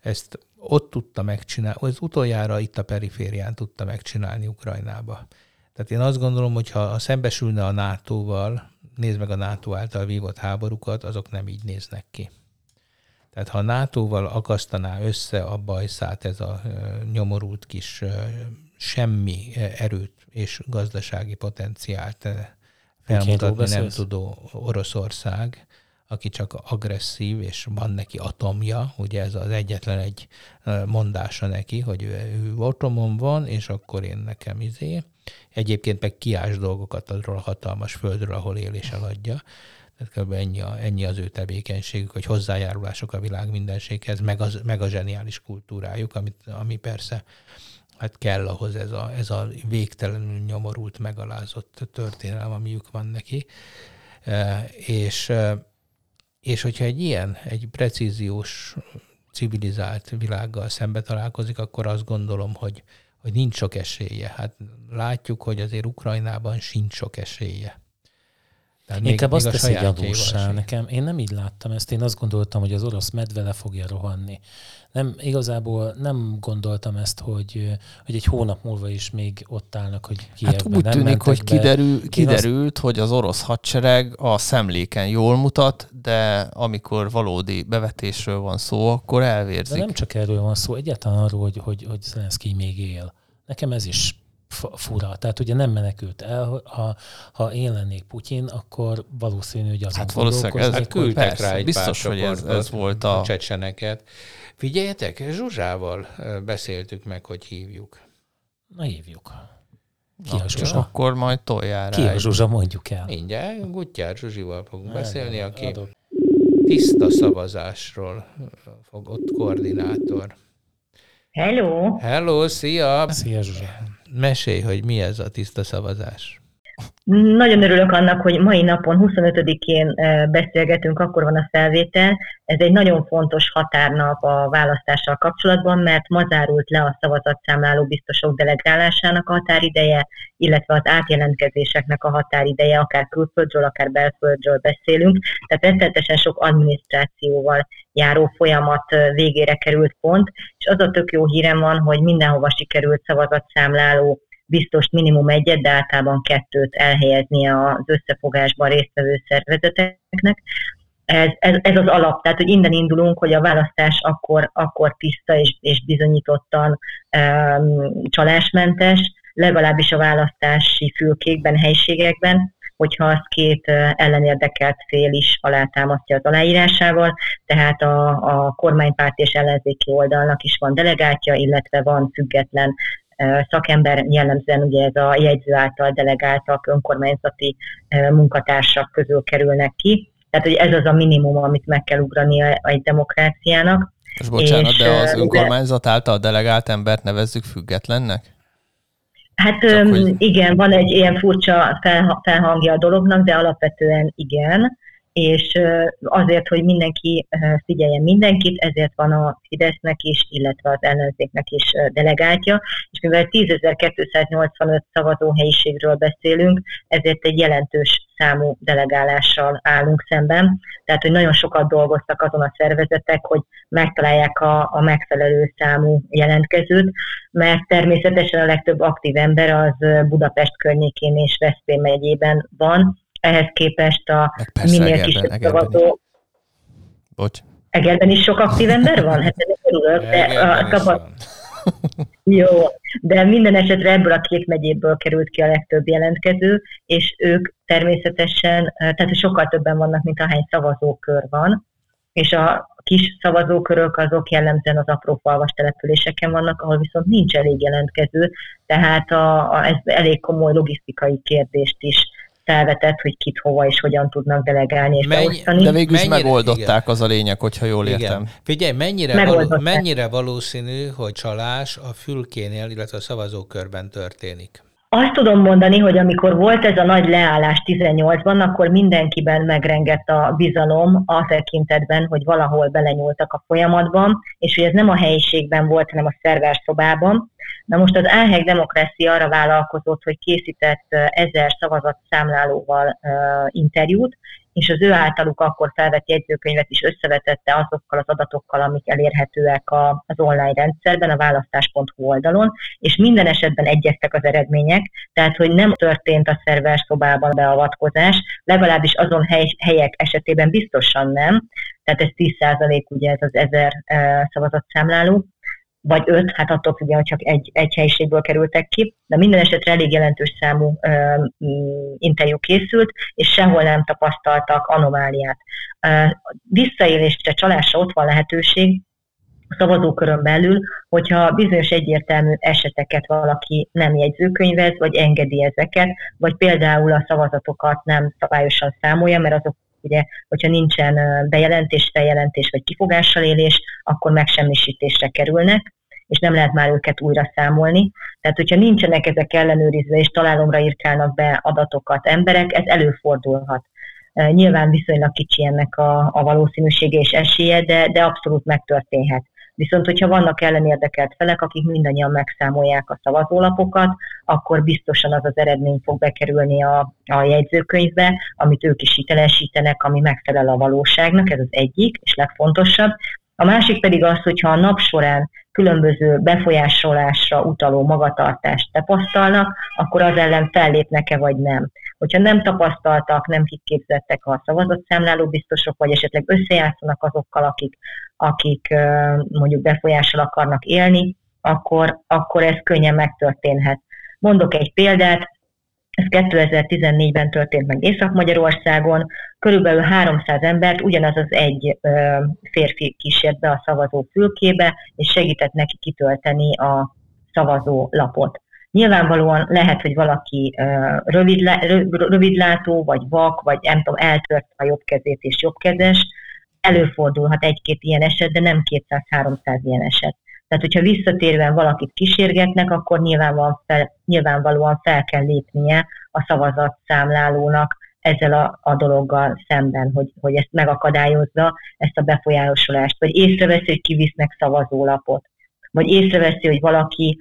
Ezt ott tudta megcsinálni, az utoljára itt a periférián tudta megcsinálni Ukrajnába. Tehát én azt gondolom, hogy ha szembesülne a NATO-val, nézd meg a NATO által vívott háborúkat, azok nem így néznek ki. Tehát ha a NATO-val akasztaná össze a bajszát ez a nyomorult kis semmi erőt és gazdasági potenciált felmutatni nem tudó Oroszország, aki csak agresszív, és van neki atomja, ugye ez az egyetlen egy mondása neki, hogy ő, ő atomom van, és akkor én nekem izé, Egyébként meg kiás dolgokat arról a hatalmas földről, ahol él és eladja. Tehát kb. Ennyi, a, ennyi az ő tevékenységük, hogy hozzájárulások a világ mindenséghez, meg, az, meg a zseniális kultúrájuk, amit, ami persze hát kell ahhoz ez a, ez a végtelenül nyomorult, megalázott történelem, amiük van neki. E, és, e, és hogyha egy ilyen, egy precíziós, civilizált világgal szembe találkozik, akkor azt gondolom, hogy, hogy nincs sok esélye. Hát látjuk, hogy azért Ukrajnában sincs sok esélye. Tehát Inkább még, azt teszi gyanúsá nekem. Én nem így láttam ezt. Én azt gondoltam, hogy az orosz medve le fogja rohanni. Nem, igazából nem gondoltam ezt, hogy, hogy egy hónap múlva is még ott állnak, hogy Kievben Hát úgy nem tűnik, hogy be. kiderül, kiderült, azt... hogy az orosz hadsereg a szemléken jól mutat, de amikor valódi bevetésről van szó, akkor elvérzik. De nem csak erről van szó, egyáltalán arról, hogy, hogy, hogy Zelenszky még él. Nekem ez is fura. Tehát ugye nem menekült el, ha, ha én lennék Putyin, akkor valószínű, hogy az Hát valószínűleg ez, hát küldtek persze, rá egy biztos, hogy ez, ez volt a... a csecseneket. Figyeljetek, Zsuzsával beszéltük meg, hogy hívjuk. Na hívjuk. Ki a Zsuzsa? Akkor majd toljál Ki a Zsuzsa, mondjuk el. Mindjárt Gutyár Zsuzsival fogunk Nem, beszélni, aki adok. tiszta szavazásról fog ott koordinátor. Hello! Hello, szia! Szia Zsuzsa! Mesélj, hogy mi ez a tiszta szavazás. Nagyon örülök annak, hogy mai napon, 25-én beszélgetünk, akkor van a felvétel. Ez egy nagyon fontos határnap a választással kapcsolatban, mert ma zárult le a szavazatszámláló biztosok delegálásának a határideje, illetve az átjelentkezéseknek a határideje, akár külföldről, akár belföldről beszélünk. Tehát rettenetesen sok adminisztrációval járó folyamat végére került pont, és az a tök jó hírem van, hogy mindenhova sikerült szavazatszámláló biztos minimum egyet, de általában kettőt elhelyezni az összefogásban résztvevő szervezeteknek. Ez, ez, ez az alap, tehát hogy innen indulunk, hogy a választás akkor, akkor tiszta és, és bizonyítottan um, csalásmentes, legalábbis a választási fülkékben, helyiségekben, hogyha az két ellenérdekelt fél is alátámasztja az aláírásával, tehát a, a kormánypárt és ellenzéki oldalnak is van delegátja, illetve van független szakember, jellemzően ugye ez a jegyző által delegáltak önkormányzati munkatársak közül kerülnek ki. Tehát, hogy ez az a minimum, amit meg kell ugrani egy demokráciának. Most bocsánat, és, de az önkormányzat által delegált embert nevezzük függetlennek? Hát Csak, hogy... igen, van egy ilyen furcsa felhangja a dolognak, de alapvetően igen és azért, hogy mindenki figyeljen mindenkit, ezért van a Fidesznek is, illetve az ellenzéknek is delegáltja, és mivel 10.285 szavazóhelyiségről beszélünk, ezért egy jelentős számú delegálással állunk szemben. Tehát, hogy nagyon sokat dolgoztak azon a szervezetek, hogy megtalálják a, a megfelelő számú jelentkezőt, mert természetesen a legtöbb aktív ember az Budapest környékén és Veszprém megyében van, ehhez képest a minél kisebb szavazó... Bocs. Egerben is sok aktív ember van? Hát ez örülök, de a szabad... Jó, de minden esetre ebből a két megyéből került ki a legtöbb jelentkező, és ők természetesen, tehát sokkal többen vannak, mint ahány szavazókör van, és a kis szavazókörök azok jellemzően az apró falvas településeken vannak, ahol viszont nincs elég jelentkező, tehát a, a, ez elég komoly logisztikai kérdést is felvetett, hogy kit hova és hogyan tudnak delegálni és Menny, beosztani. De végül is megoldották igen. az a lényeg, hogyha jól igen. értem. Figyelj, mennyire, való, mennyire valószínű, hogy csalás a fülkénél, illetve a szavazókörben történik? Azt tudom mondani, hogy amikor volt ez a nagy leállás 18-ban, akkor mindenkiben megrengett a bizalom a tekintetben, hogy valahol belenyúltak a folyamatban, és hogy ez nem a helyiségben volt, hanem a szerverszobában. Na most az Áheg Demokrácia arra vállalkozott, hogy készített ezer szavazat számlálóval uh, interjút, és az ő általuk akkor felvett jegyzőkönyvet is összevetette azokkal az adatokkal, amik elérhetőek a, az online rendszerben, a választás.hu oldalon, és minden esetben egyeztek az eredmények, tehát hogy nem történt a szerver szobában beavatkozás, legalábbis azon hely, helyek esetében biztosan nem, tehát ez 10% ugye ez az ezer szavazatszámláló, vagy öt, hát attól függően, hogy csak egy, egy helyiségből kerültek ki, de minden esetre elég jelentős számú ö, interjú készült, és sehol nem tapasztaltak anomáliát. Ö, visszaélésre, csalásra ott van lehetőség, szavazókörön belül, hogyha bizonyos egyértelmű eseteket valaki nem jegyzőkönyvez, vagy engedi ezeket, vagy például a szavazatokat nem szabályosan számolja, mert azok ugye, hogyha nincsen bejelentés, feljelentés vagy kifogással élés, akkor megsemmisítésre kerülnek és nem lehet már őket újra számolni. Tehát, hogyha nincsenek ezek ellenőrizve, és találomra írkálnak be adatokat emberek, ez előfordulhat. Nyilván viszonylag kicsi ennek a, a valószínűsége és esélye, de, de abszolút megtörténhet. Viszont, hogyha vannak ellenérdekelt felek, akik mindannyian megszámolják a szavazólapokat, akkor biztosan az az eredmény fog bekerülni a, a jegyzőkönyvbe, amit ők is hitelesítenek, ami megfelel a valóságnak, ez az egyik és legfontosabb. A másik pedig az, hogyha a nap során különböző befolyásolásra utaló magatartást tapasztalnak, akkor az ellen fellépnek-e vagy nem. Hogyha nem tapasztaltak, nem kiképzettek a szavazatszámláló biztosok, vagy esetleg összejátszanak azokkal, akik, akik mondjuk befolyással akarnak élni, akkor, akkor ez könnyen megtörténhet. Mondok egy példát, ez 2014-ben történt meg Észak-Magyarországon, körülbelül 300 embert ugyanaz az egy férfi kísért be a szavazó fülkébe, és segített neki kitölteni a szavazó lapot. Nyilvánvalóan lehet, hogy valaki rövidlátó, vagy vak, vagy nem tudom, eltört a jobb kezét és jobbkezes, előfordulhat egy-két ilyen eset, de nem 200-300 ilyen eset. Tehát, hogyha visszatérően valakit kísérgetnek, akkor nyilvánvalóan fel, nyilvánvalóan fel kell lépnie a szavazatszámlálónak ezzel a, a dologgal szemben, hogy, hogy ezt megakadályozza, ezt a befolyásolást, vagy észreveszi, hogy kivisznek szavazólapot, vagy észreveszi, hogy valaki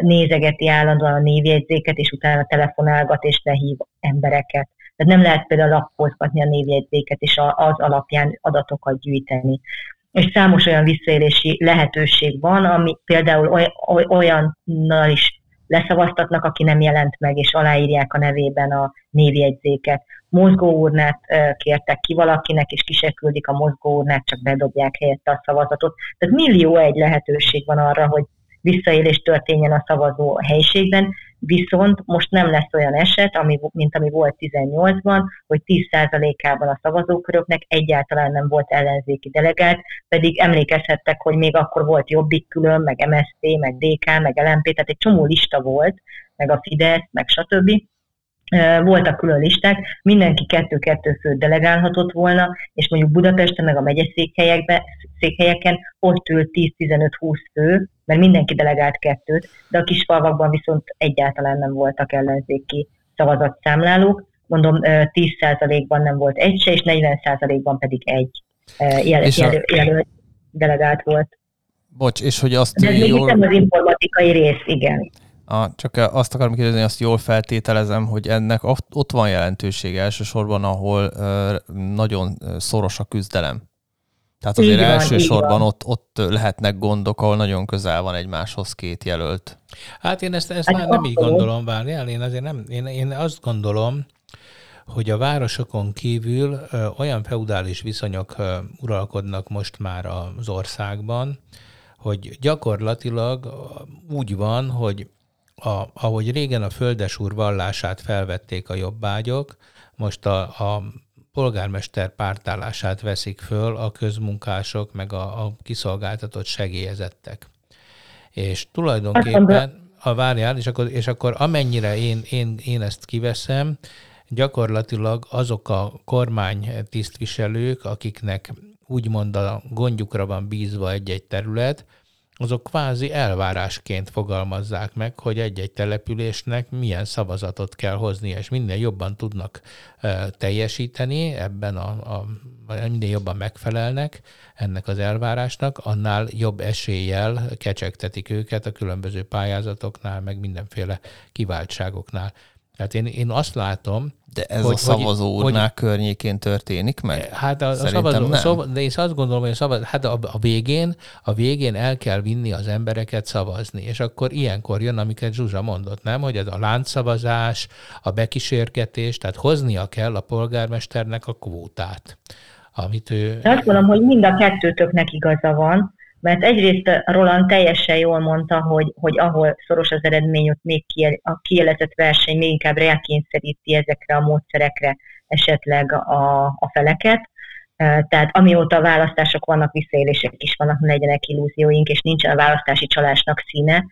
nézegeti állandóan a névjegyzéket, és utána telefonálgat és lehív embereket. Tehát nem lehet például lapozgatni a névjegyzéket, és az alapján adatokat gyűjteni és számos olyan visszaélési lehetőség van, ami például olyannal is leszavaztatnak, aki nem jelent meg, és aláírják a nevében a névjegyzéket. Mozgóurnát kértek ki valakinek, és kiseküldik a mozgóurnát, csak bedobják helyette a szavazatot. Tehát millió egy lehetőség van arra, hogy visszaélés történjen a szavazó helyiségben, viszont most nem lesz olyan eset, ami, mint ami volt 18-ban, hogy 10%-ában a szavazóköröknek egyáltalán nem volt ellenzéki delegált, pedig emlékezhettek, hogy még akkor volt Jobbik külön, meg MSZP, meg DK, meg LMP, tehát egy csomó lista volt, meg a Fidesz, meg stb voltak külön listák, mindenki kettő-kettő főt delegálhatott volna, és mondjuk Budapesten, meg a megyeszékhelyekben, székhelyeken ott ült 10-15-20 fő, mert mindenki delegált kettőt, de a kis falvakban viszont egyáltalán nem voltak ellenzéki szavazatszámlálók. Mondom, 10%-ban nem volt egy se, és 40%-ban pedig egy jel- és jel- jelölt delegált volt. Bocs, és hogy azt De ez jól... az informatikai rész, igen. A, csak azt akarom kérdezni, azt jól feltételezem, hogy ennek ott van jelentősége elsősorban, ahol nagyon szoros a küzdelem. Tehát azért van, elsősorban ott, ott lehetnek gondok, ahol nagyon közel van egymáshoz két jelölt. Hát én ezt, ezt hát már nem így gondolom, várjál, én azért nem, én, én azt gondolom, hogy a városokon kívül ö, olyan feudális viszonyok ö, uralkodnak most már az országban, hogy gyakorlatilag úgy van, hogy a, ahogy régen a földesúr vallását felvették a jobbágyok, most a, a polgármester pártállását veszik föl a közmunkások, meg a, a kiszolgáltatott segélyezettek. És tulajdonképpen, a várjál, és akkor, és akkor amennyire én, én, én ezt kiveszem, gyakorlatilag azok a kormány tisztviselők, akiknek úgymond a gondjukra van bízva egy-egy terület, azok kvázi elvárásként fogalmazzák meg, hogy egy-egy településnek milyen szavazatot kell hozni, és minél jobban tudnak teljesíteni ebben, a, a, minél jobban megfelelnek ennek az elvárásnak, annál jobb eséllyel kecsegtetik őket a különböző pályázatoknál, meg mindenféle kiváltságoknál. Tehát én, én azt látom, de ez hogy, a szavazó urnák környékén történik meg? Hát a, a szavazó, nem. Szava, de én azt gondolom, hogy a, szavaz, hát a, a, végén, a végén el kell vinni az embereket szavazni, és akkor ilyenkor jön, amiket Zsuzsa mondott, nem? Hogy ez a láncszavazás, a bekísérgetés, tehát hoznia kell a polgármesternek a kvótát. Amit ő... Azt gondolom, hogy mind a kettőtöknek igaza van, mert egyrészt Roland teljesen jól mondta, hogy, hogy ahol szoros az eredmény, ott még a kielezett verseny még inkább rákényszeríti ezekre a módszerekre esetleg a, a feleket. Tehát amióta választások vannak, visszaélések is vannak, ne legyenek illúzióink, és nincsen a választási csalásnak színe.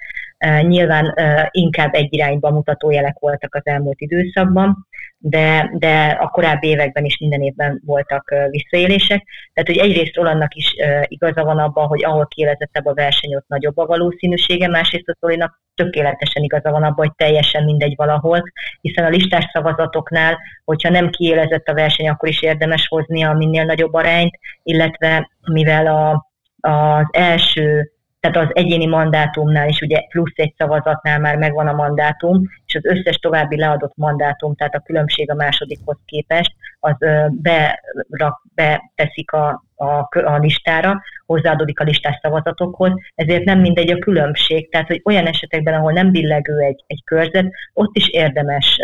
Nyilván inkább egy irányba mutató jelek voltak az elmúlt időszakban, de, de a korábbi években is minden évben voltak visszaélések. Tehát, hogy egyrészt Rolandnak is igaza van abban, hogy ahol kielezettebb a verseny, ott nagyobb a valószínűsége, másrészt a Szolinak tökéletesen igaza van abban, hogy teljesen mindegy valahol, hiszen a listás szavazatoknál, hogyha nem kiélezett a verseny, akkor is érdemes hozni a minél nagyobb arányt, illetve mivel a, az első tehát az egyéni mandátumnál is ugye plusz egy szavazatnál már megvan a mandátum, és az összes további leadott mandátum, tehát a különbség a másodikhoz képest, az berak, beteszik a, a, a listára, hozzáadódik a listás szavazatokhoz, ezért nem mindegy a különbség. Tehát, hogy olyan esetekben, ahol nem billegő egy, egy körzet, ott is érdemes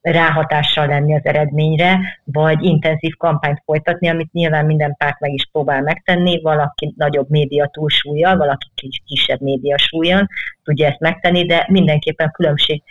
ráhatással lenni az eredményre, vagy intenzív kampányt folytatni, amit nyilván minden párt meg is próbál megtenni, valaki nagyobb média túlsúlyjal, valaki kisebb média súlyjal tudja ezt megtenni, de mindenképpen a különbség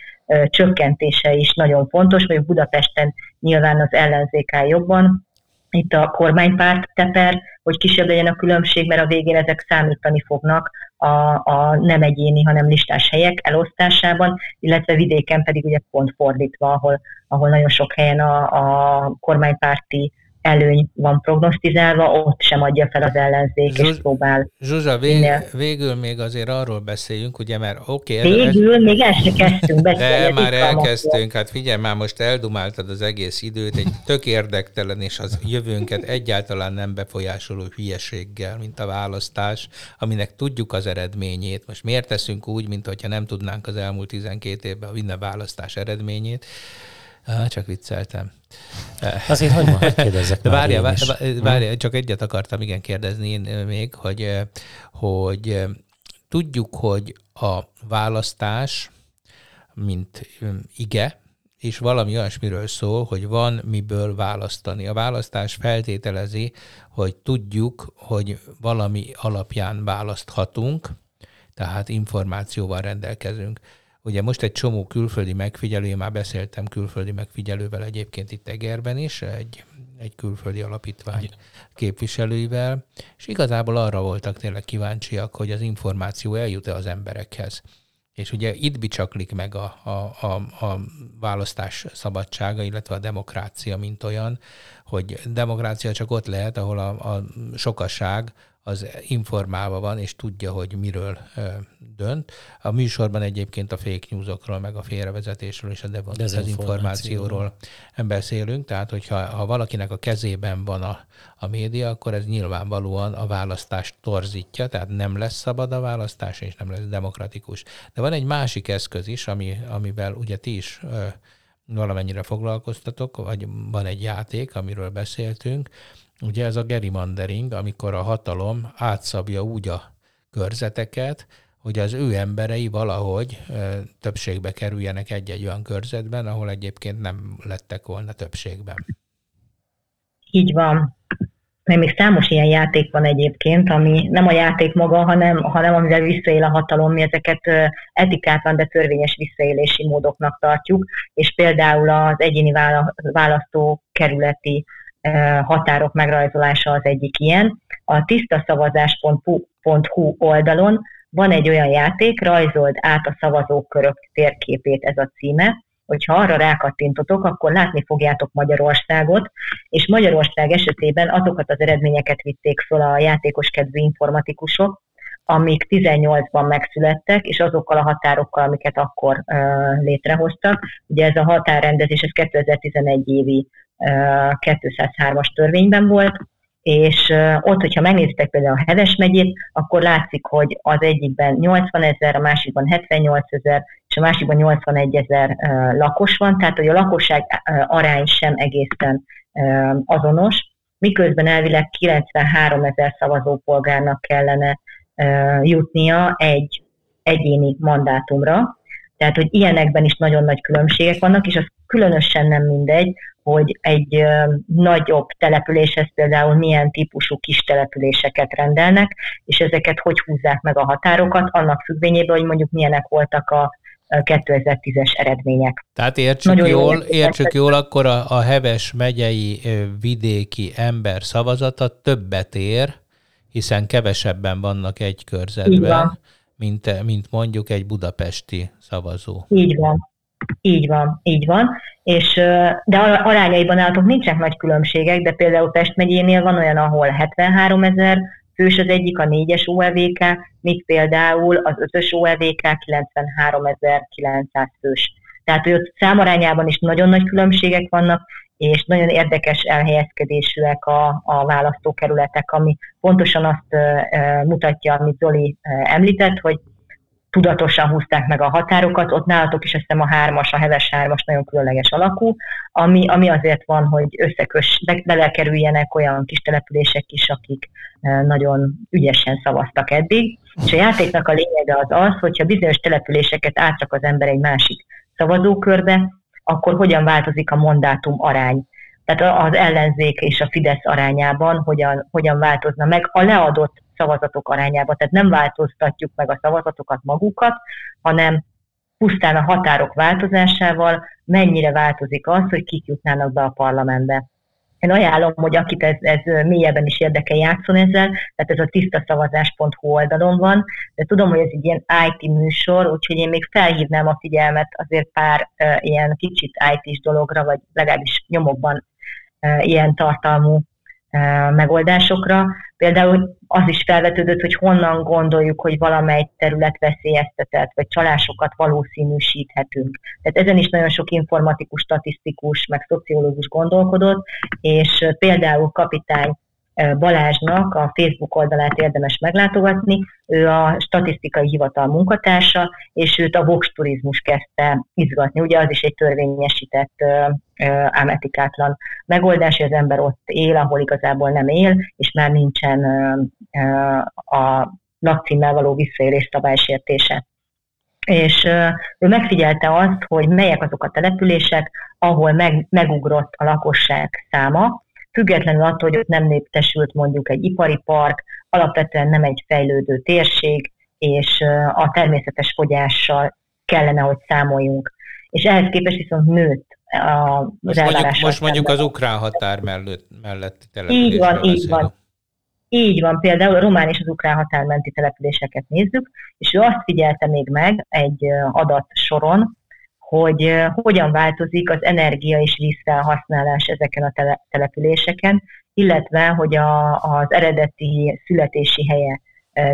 csökkentése is nagyon fontos, hogy Budapesten nyilván az ellenzék áll jobban, itt a kormánypárt teper, hogy kisebb legyen a különbség, mert a végén ezek számítani fognak a, a nem egyéni, hanem listás helyek elosztásában, illetve vidéken pedig ugye pont fordítva, ahol, ahol nagyon sok helyen a, a kormánypárti előny van prognosztizálva, ott sem adja fel az ellenzék, Zsuz, és próbál. Zsuzsa, vég, végül még azért arról beszéljünk, ugye, mert oké. Okay, végül ez, még el se kezdtünk beszélni. De már elkezdtünk, hát figyelj, már most eldumáltad az egész időt egy tök érdektelen és az jövőnket egyáltalán nem befolyásoló hülyeséggel, mint a választás, aminek tudjuk az eredményét. Most miért teszünk úgy, mint hogyha nem tudnánk az elmúlt 12 évben a minden választás eredményét? Csak vicceltem. Azért hogy, kérdezzek De várjál, várjál, várjál, csak egyet akartam igen kérdezni én még, hogy, hogy tudjuk, hogy a választás, mint ige, és valami olyasmiről szól, hogy van miből választani. A választás feltételezi, hogy tudjuk, hogy valami alapján választhatunk, tehát információval rendelkezünk. Ugye most egy csomó külföldi megfigyelő, én már beszéltem külföldi megfigyelővel egyébként itt Egerben is, egy, egy külföldi alapítvány képviselőivel, és igazából arra voltak tényleg kíváncsiak, hogy az információ eljut-e az emberekhez. És ugye itt bicsaklik meg a, a, a, a választás szabadsága, illetve a demokrácia, mint olyan, hogy demokrácia csak ott lehet, ahol a, a sokaság az informálva van, és tudja, hogy miről dönt. A műsorban egyébként a fake newsokról, meg a félrevezetésről és a dezinformációról beszélünk, tehát hogyha ha valakinek a kezében van a, a média, akkor ez nyilvánvalóan a választást torzítja, tehát nem lesz szabad a választás, és nem lesz demokratikus. De van egy másik eszköz is, ami, amivel ugye ti is valamennyire foglalkoztatok, vagy van egy játék, amiről beszéltünk, Ugye ez a gerrymandering, amikor a hatalom átszabja úgy a körzeteket, hogy az ő emberei valahogy többségbe kerüljenek egy-egy olyan körzetben, ahol egyébként nem lettek volna többségben. Így van. Mert még számos ilyen játék van egyébként, ami nem a játék maga, hanem, hanem amivel visszaél a hatalom, mi ezeket etikátlan, de törvényes visszaélési módoknak tartjuk, és például az egyéni választókerületi határok megrajzolása az egyik ilyen. A tisztaszavazás.hu oldalon van egy olyan játék, rajzold át a szavazókörök térképét, ez a címe, hogyha arra rákattintotok, akkor látni fogjátok Magyarországot, és Magyarország esetében azokat az eredményeket vitték föl a játékos kedvű informatikusok, amik 18-ban megszülettek, és azokkal a határokkal, amiket akkor uh, létrehoztak. Ugye ez a határrendezés, ez 2011 évi 203-as törvényben volt, és ott, hogyha megnézitek például a Heves megyét, akkor látszik, hogy az egyikben 80 ezer, a másikban 78 ezer, és a másikban 81 ezer lakos van, tehát hogy a lakosság arány sem egészen azonos, miközben elvileg 93 ezer szavazópolgárnak kellene jutnia egy egyéni mandátumra, tehát, hogy ilyenekben is nagyon nagy különbségek vannak, és az különösen nem mindegy, hogy egy nagyobb településhez például milyen típusú kis településeket rendelnek, és ezeket hogy húzzák meg a határokat, annak függvényében, hogy mondjuk milyenek voltak a 2010-es eredmények. Tehát értsük Nagyon jól, értsük jól, akkor a, a Heves megyei vidéki ember szavazata többet ér, hiszen kevesebben vannak egy körzetben, mint, mint mondjuk egy budapesti szavazó. Így van. Így van, így van. És, de arányaiban állatok nincsenek nagy különbségek, de például Pest megyénél van olyan, ahol 73 ezer fős az egyik, a 4-es OLVK, míg például az 5-ös OLVK 93.900 fős. Tehát, hogy ott számarányában is nagyon nagy különbségek vannak, és nagyon érdekes elhelyezkedésűek a, a választókerületek, ami pontosan azt e, mutatja, amit Zoli e, említett, hogy tudatosan húzták meg a határokat, ott nálatok is azt a hármas, a heves hármas nagyon különleges alakú, ami, ami azért van, hogy összekös, be, belekerüljenek olyan kis települések is, akik nagyon ügyesen szavaztak eddig. És a játéknak a lényege az az, hogyha bizonyos településeket átrak az ember egy másik szavazókörbe, akkor hogyan változik a mandátum arány. Tehát az ellenzék és a Fidesz arányában hogyan, hogyan változna meg a leadott szavazatok arányában. Tehát nem változtatjuk meg a szavazatokat magukat, hanem pusztán a határok változásával mennyire változik az, hogy kik jutnának be a parlamentbe. Én ajánlom, hogy akit ez, ez mélyebben is érdekel, játszon ezzel, tehát ez a tisztaszavazás.hu oldalon van, de tudom, hogy ez egy ilyen IT műsor, úgyhogy én még felhívnám a figyelmet azért pár uh, ilyen kicsit IT-s dologra, vagy legalábbis nyomokban uh, ilyen tartalmú megoldásokra. Például az is felvetődött, hogy honnan gondoljuk, hogy valamely terület veszélyeztetett, vagy csalásokat valószínűsíthetünk. Tehát ezen is nagyon sok informatikus, statisztikus, meg szociológus gondolkodott, és például kapitány Balázsnak a Facebook oldalát érdemes meglátogatni. Ő a statisztikai hivatal munkatársa, és őt a Vox turizmus kezdte izgatni. Ugye az is egy törvényesített ám etikátlan megoldás, hogy az ember ott él, ahol igazából nem él, és már nincsen a lakcímmel való visszaélés szabálysértése és ő megfigyelte azt, hogy melyek azok a települések, ahol meg, megugrott a lakosság száma, függetlenül attól, hogy ott nem néptesült mondjuk egy ipari park, alapvetően nem egy fejlődő térség, és a természetes fogyással kellene, hogy számoljunk. És ehhez képest viszont nőtt a most mondjuk, most mondjuk az ukrán határ mellett, melletti településről Így van, így van. Így van, például a román és az ukrán határmenti településeket nézzük, és ő azt figyelte még meg egy adat soron, hogy hogyan változik az energia és vízfelhasználás ezeken a tele- településeken, illetve hogy a, az eredeti születési helye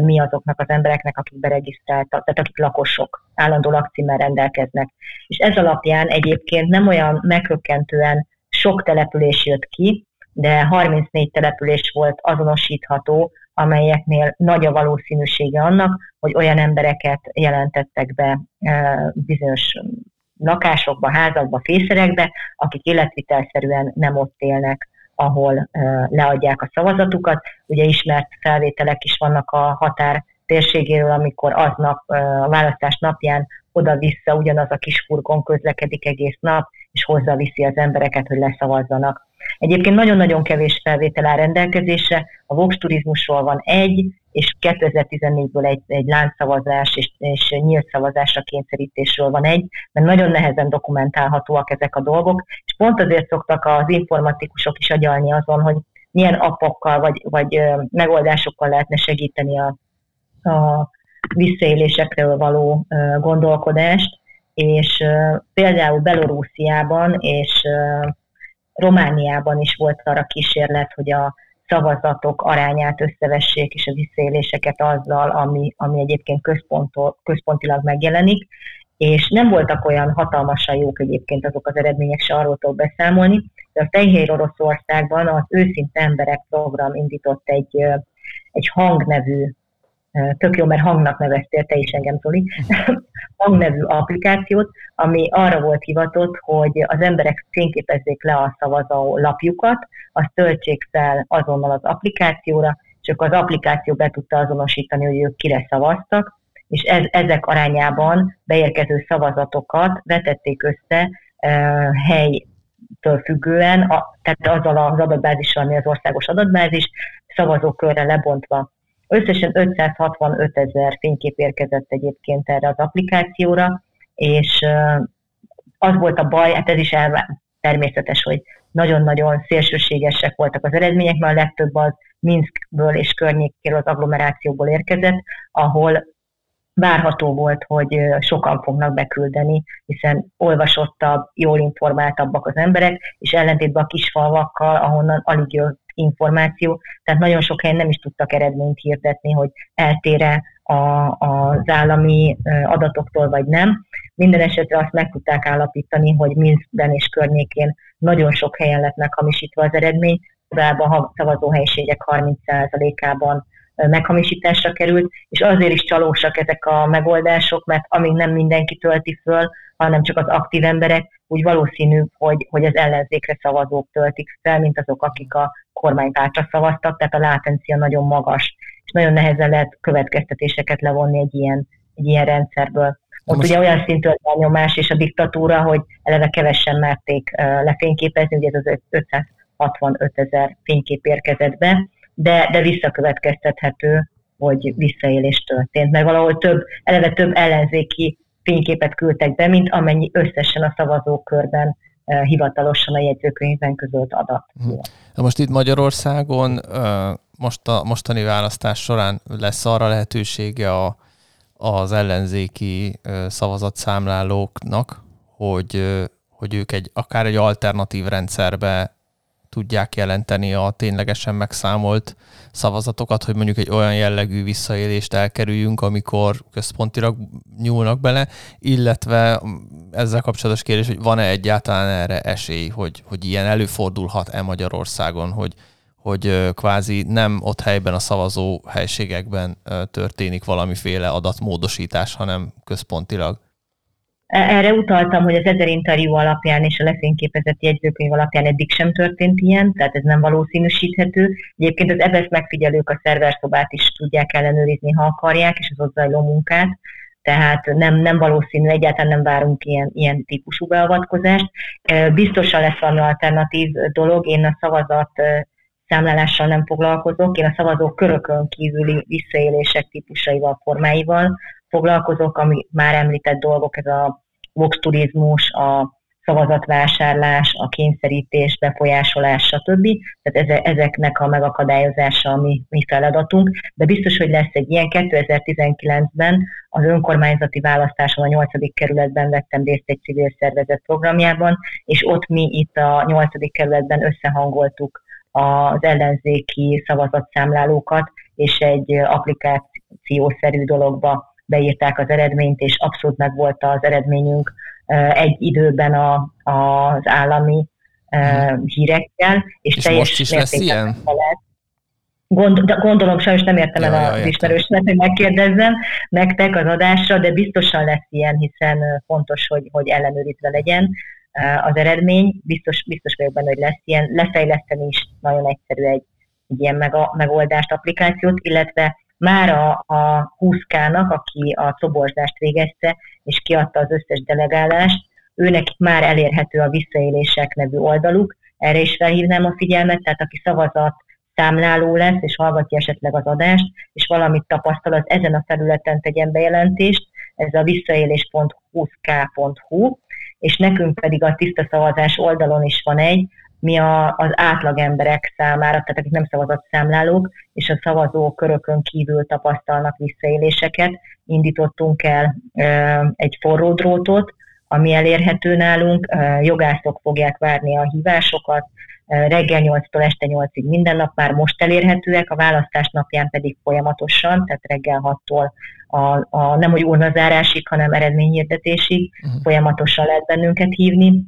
mi azoknak az embereknek, akik beregisztráltak, tehát akik lakosok, állandó lakcímmel rendelkeznek. És ez alapján egyébként nem olyan meghökkentően sok település jött ki, de 34 település volt azonosítható, amelyeknél nagy a valószínűsége annak, hogy olyan embereket jelentettek be bizonyos lakásokba, házakba, fészerekbe, akik életvitelszerűen nem ott élnek, ahol leadják a szavazatukat. Ugye ismert felvételek is vannak a határ térségéről, amikor aznap, a választás napján oda-vissza ugyanaz a kis furgon közlekedik egész nap, és hozzáviszi az embereket, hogy leszavazzanak. Egyébként nagyon-nagyon kevés felvétel áll rendelkezésre, a Vox turizmusról van egy, és 2014-ből egy, egy láncszavazás és, és nyílt szavazásra kényszerítésről van egy, mert nagyon nehezen dokumentálhatóak ezek a dolgok, és pont azért szoktak az informatikusok is agyalni azon, hogy milyen appokkal vagy, vagy megoldásokkal lehetne segíteni a, a visszaélésekről való gondolkodást, és például Belorussziában és Romániában is volt arra kísérlet, hogy a szavazatok arányát összevessék, és a visszaéléseket azzal, ami, ami egyébként központilag megjelenik, és nem voltak olyan hatalmasan jók egyébként azok az eredmények, se arról tudok beszámolni, de a Fehér Oroszországban az Őszinte Emberek program indított egy, egy hangnevű tök jó, mert hangnak neveztél te is engem, Zoli, hangnevű applikációt, ami arra volt hivatott, hogy az emberek fényképezzék le a szavazó lapjukat, azt töltsék fel azonnal az applikációra, és akkor az applikáció be tudta azonosítani, hogy ők kire szavaztak, és ez, ezek arányában beérkező szavazatokat vetették össze e, helytől függően, a, tehát azzal az adatbázissal, ami az országos adatbázis, szavazókörre lebontva Összesen 565 ezer fénykép érkezett egyébként erre az applikációra, és az volt a baj, hát ez is el, természetes, hogy nagyon-nagyon szélsőségesek voltak az eredmények, mert a legtöbb az Minskből és környékéről, az agglomerációból érkezett, ahol várható volt, hogy sokan fognak beküldeni, hiszen olvasottabb, jól informáltabbak az emberek, és ellentétben a kis falvakkal, ahonnan alig jött információ, tehát nagyon sok helyen nem is tudtak eredményt hirdetni, hogy eltére a, az állami adatoktól vagy nem. Minden esetre azt meg tudták állapítani, hogy Minskben és környékén nagyon sok helyen lett meghamisítva az eredmény, korábban a szavazóhelyiségek 30%-ában meghamisításra került, és azért is csalósak ezek a megoldások, mert amíg nem mindenki tölti föl, hanem csak az aktív emberek, úgy valószínű, hogy, hogy az ellenzékre szavazók töltik fel, mint azok, akik a kormánypártra szavaztak, tehát a látencia nagyon magas, és nagyon nehezen lehet következtetéseket levonni egy ilyen, egy ilyen rendszerből. Ott most... ugye olyan szintű a nyomás és a diktatúra, hogy eleve kevesen merték lefényképezni, ugye ez az 565 ezer fénykép érkezett be, de, de visszakövetkeztethető, hogy visszaélés történt, mert valahol több, eleve több ellenzéki fényképet küldtek be, mint amennyi összesen a szavazókörben uh, hivatalosan a jegyzőkönyvben közölt adat. Hmm. Na most itt Magyarországon uh, most a mostani választás során lesz arra lehetősége a, az ellenzéki uh, szavazatszámlálóknak, hogy, hogy ők egy, akár egy alternatív rendszerbe tudják jelenteni a ténylegesen megszámolt szavazatokat, hogy mondjuk egy olyan jellegű visszaélést elkerüljünk, amikor központilag nyúlnak bele, illetve ezzel kapcsolatos kérdés, hogy van-e egyáltalán erre esély, hogy, hogy ilyen előfordulhat-e Magyarországon, hogy, hogy kvázi nem ott helyben a szavazó helységekben történik valamiféle adatmódosítás, hanem központilag. Erre utaltam, hogy az ezer interjú alapján és a lefényképezett jegyzőkönyv alapján eddig sem történt ilyen, tehát ez nem valószínűsíthető. Egyébként az EBSZ megfigyelők a szerverszobát is tudják ellenőrizni, ha akarják, és az ott zajló munkát, tehát nem, nem valószínű, egyáltalán nem várunk ilyen, ilyen típusú beavatkozást. Biztosan lesz valami alternatív dolog, én a szavazat számlálással nem foglalkozok, én a szavazók körökön kívüli visszaélések típusaival, formáival foglalkozok, ami már említett dolgok, ez a vox turizmus, a szavazatvásárlás, a kényszerítés, befolyásolás, stb. Tehát ezeknek a megakadályozása a mi, mi feladatunk, de biztos, hogy lesz egy ilyen. 2019-ben az önkormányzati választáson a 8. kerületben vettem részt egy civil szervezet programjában, és ott mi itt a 8. kerületben összehangoltuk az ellenzéki szavazatszámlálókat, és egy applikációszerű dologba beírták az eredményt, és abszolút meg volt az eredményünk egy időben a, az állami hmm. hírekkel. És, és teljes most is lesz ilyen? Gond, gondolom, sajnos nem értem ja, el az ismerősnek, hogy megkérdezzem nektek az adásra, de biztosan lesz ilyen, hiszen fontos, hogy, hogy ellenőrizve legyen az eredmény. Biztos, biztos vagyok benne, hogy lesz ilyen. Lefejleszteni is nagyon egyszerű egy, egy ilyen megoldást, applikációt, illetve már a, a 20K-nak, aki a coborzást végezte, és kiadta az összes delegálást, őnek már elérhető a visszaélések nevű oldaluk, erre is felhívnám a figyelmet, tehát aki szavazat számláló lesz, és hallgatja esetleg az adást, és valamit tapasztal, az ezen a felületen tegyen bejelentést, ez a visszaélés.20k.hu, és nekünk pedig a tiszta szavazás oldalon is van egy, mi a, az átlag emberek számára, tehát akik nem szavazott számlálók, és a szavazó körökön kívül tapasztalnak visszaéléseket, indítottunk el egy forró drótot, ami elérhető nálunk, jogászok fogják várni a hívásokat, reggel 8-tól este 8-ig minden nap már most elérhetőek, a választás napján pedig folyamatosan, tehát reggel 6-tól a, a nem hogy urnazárásig, hanem eredményhirdetésig uh-huh. folyamatosan lehet bennünket hívni,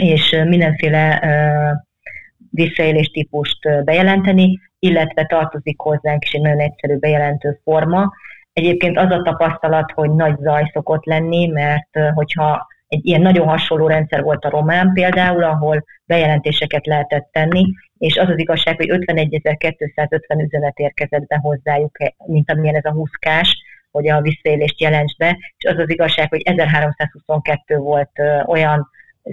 és mindenféle visszaélés típust bejelenteni, illetve tartozik hozzánk is egy nagyon egyszerű bejelentő forma. Egyébként az a tapasztalat, hogy nagy zaj szokott lenni, mert hogyha egy ilyen nagyon hasonló rendszer volt a román például, ahol bejelentéseket lehetett tenni, és az az igazság, hogy 51.250 üzenet érkezett be hozzájuk, mint amilyen ez a 20 hogy a visszaélést jelents be, és az az igazság, hogy 1322 volt olyan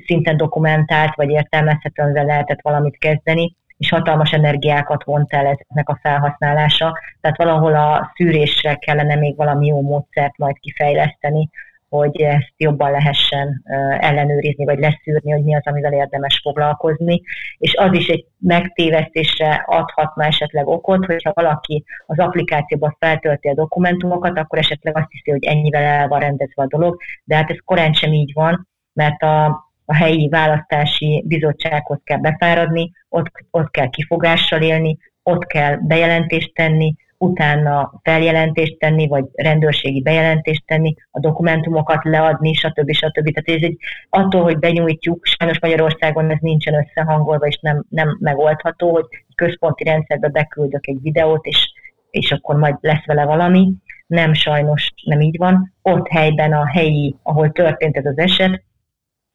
szinten dokumentált, vagy értelmezhetően lehetett valamit kezdeni, és hatalmas energiákat vont el ezeknek a felhasználása. Tehát valahol a szűrésre kellene még valami jó módszert majd kifejleszteni, hogy ezt jobban lehessen ellenőrizni, vagy leszűrni, hogy mi az, amivel érdemes foglalkozni. És az is egy megtévesztésre adhatna esetleg okot, hogyha valaki az applikációban feltölti a dokumentumokat, akkor esetleg azt hiszi, hogy ennyivel el van rendezve a dolog, de hát ez korán sem így van, mert a, a helyi választási bizottsághoz kell befáradni, ott, ott kell kifogással élni, ott kell bejelentést tenni, utána feljelentést tenni, vagy rendőrségi bejelentést tenni, a dokumentumokat leadni, stb. stb. Tehát ez egy, attól, hogy benyújtjuk, sajnos Magyarországon ez nincsen összehangolva, és nem, nem megoldható, hogy központi rendszerbe beküldök egy videót, és, és akkor majd lesz vele valami. Nem, sajnos nem így van. Ott helyben a helyi, ahol történt ez az eset,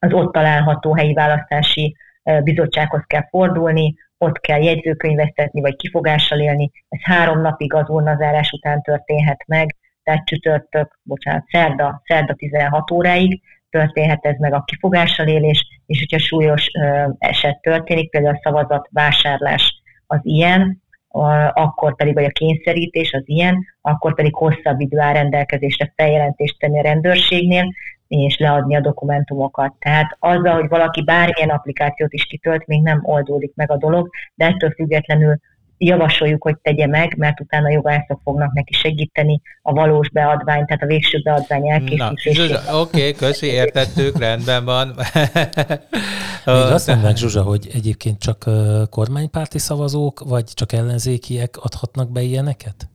az ott található helyi választási bizottsághoz kell fordulni, ott kell jegyzőkönyvesztetni, vagy kifogással élni. Ez három napig az urnazárás után történhet meg, tehát csütörtök, bocsánat, szerda, szerda 16 óráig történhet ez meg a kifogással élés, és hogyha súlyos eset történik, például a szavazat vásárlás az ilyen, akkor pedig, vagy a kényszerítés az ilyen, akkor pedig hosszabb idő áll rendelkezésre feljelentést tenni a rendőrségnél, és leadni a dokumentumokat. Tehát azzal, hogy valaki bármilyen applikációt is kitölt, még nem oldódik meg a dolog, de ettől függetlenül javasoljuk, hogy tegye meg, mert utána jogászok fognak neki segíteni a valós beadvány, tehát a végső beadvány elkészítését. Oké, okay, köszi, értettük, rendben van. Még azt mondanák, Zsuzsa, hogy egyébként csak kormánypárti szavazók, vagy csak ellenzékiek adhatnak be ilyeneket?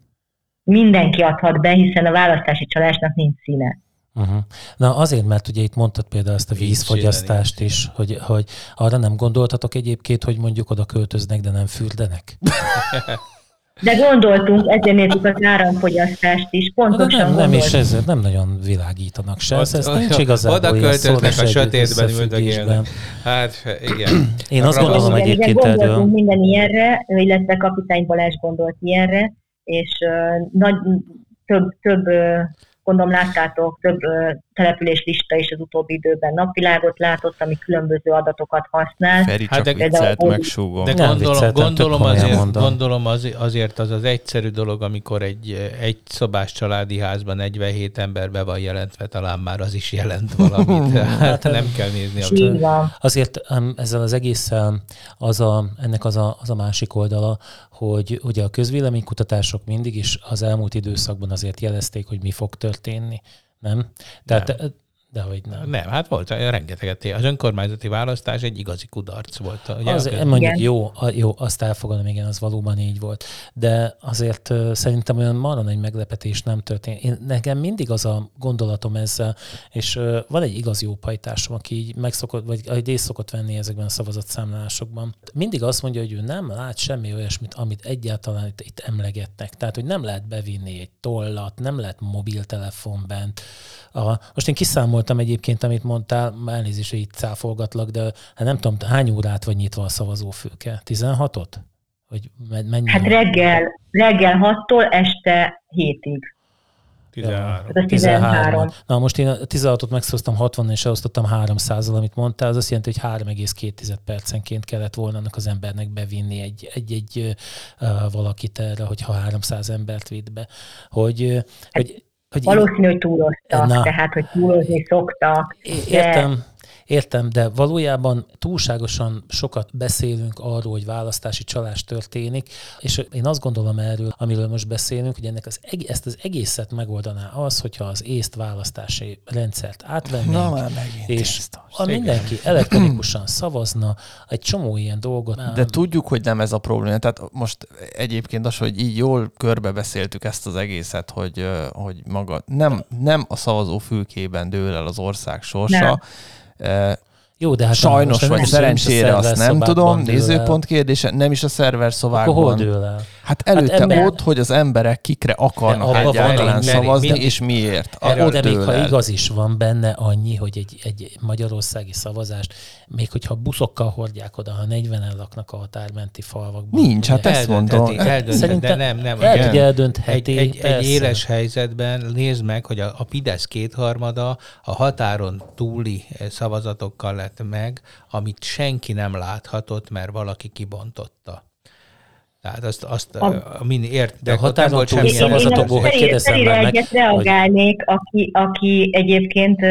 Mindenki adhat be, hiszen a választási csalásnak nincs színe. Uh-huh. Na azért, mert ugye itt mondtad például ezt a vízfogyasztást is, hogy, hogy arra nem gondoltatok egyébként, hogy mondjuk oda költöznek, de nem fürdenek? De gondoltunk, ezért nézzük az áramfogyasztást is, pontosan nem, nem is ezért nem nagyon világítanak se. Ez, ez nincs igazából Oda költöznek a sötétben üldögélnek. Hát igen. Én azt gondolom igen, egyébként igen, erről. minden ilyenre, illetve kapitány Balázs gondolt ilyenre, és uh, nagy, több, több uh, gondolom láttátok, több településlista is az utóbbi időben napvilágot látott, ami különböző adatokat használ. Feri csak hát de, viccelt, de, megsúgom. De gondolom, gondolom, azért, gondolom az, azért az az egyszerű dolog, amikor egy, egy szobás családi házban 47 ember be van jelentve, talán már az is jelent valamit. hát, nem kell nézni. A azért ezzel az egésszel az a, ennek az a, az a másik oldala, hogy ugye a közvéleménykutatások mindig is az elmúlt időszakban azért jelezték, hogy mi fog történni. Nem? Tehát nem. De hogy nem. Nem, hát volt rengeteget. Az önkormányzati választás egy igazi kudarc volt. Ugye? Az, mondjuk jó, jó, azt elfogadom, igen, az valóban így volt. De azért szerintem olyan marra nagy meglepetés nem történt. Én, nekem mindig az a gondolatom ezzel, és van egy igaz jó pajtásom, aki így megszokott, vagy egy részt szokott venni ezekben a szavazatszámlálásokban. Mindig azt mondja, hogy ő nem lát semmi olyasmit, amit egyáltalán itt, itt emlegetnek. Tehát, hogy nem lehet bevinni egy tollat, nem lehet mobiltelefon bent. A, most én kiszámoltam egyébként, amit mondtál, elnézést, hogy itt cáfolgatlak, de hát nem tudom, hány órát vagy nyitva a szavazófülke? 16-ot? Hogy mennyi? Hát reggel, reggel 6-tól este 7-ig. 13. Ja, 13. Na most én a 16-ot megszóztam 60 és elosztottam 300 amit mondtál, az azt jelenti, hogy 3,2 percenként kellett volna annak az embernek bevinni egy, egy, egy uh, valakit erre, hogyha 300 embert vitt be. Hogy, hát, hogy hogy Valószínű, hogy túloztak, na, tehát, hogy túlozni szoktak. Értem. De Értem, de valójában túlságosan sokat beszélünk arról, hogy választási csalás történik, és én azt gondolom erről, amiről most beszélünk, hogy ennek az, ezt az egészet megoldaná az, hogyha az észt választási rendszert átvennénk, Na, már és a mindenki elektronikusan szavazna, egy csomó ilyen dolgot. De tudjuk, hogy nem ez a probléma. Tehát most egyébként az, hogy így jól körbebeszéltük ezt az egészet, hogy, hogy maga nem, nem a szavazó fülkében dől el az ország sorsa, nem Uh, jó, de hát Sajnos vagy szerencsére azt nem tudom, nézőpont kérdése, nem is a szerver szobákban. Akkor hol dől el? Hát előtte hát ember... ott, hogy az emberek kikre akarnak de egyáltalán szavazni, mind, és miért. Erről, de még ha igaz is van benne annyi, hogy egy, egy magyarországi szavazást, még hogyha buszokkal hordják oda, ha 40-en laknak a határmenti falvakban. Nincs, hát ezt mondom. Eldöntheti, de nem, nem. El, eldöntheti, egy, egy, egy éles helyzetben nézd meg, hogy a, a Fidesz kétharmada a határon túli szavazatokkal lett meg, amit senki nem láthatott, mert valaki kibontotta Tehát azt, azt a, a mini ért, de, a határon túli szavazatokból, hogy kérdezem meg. egyet reagálnék, aki, aki egyébként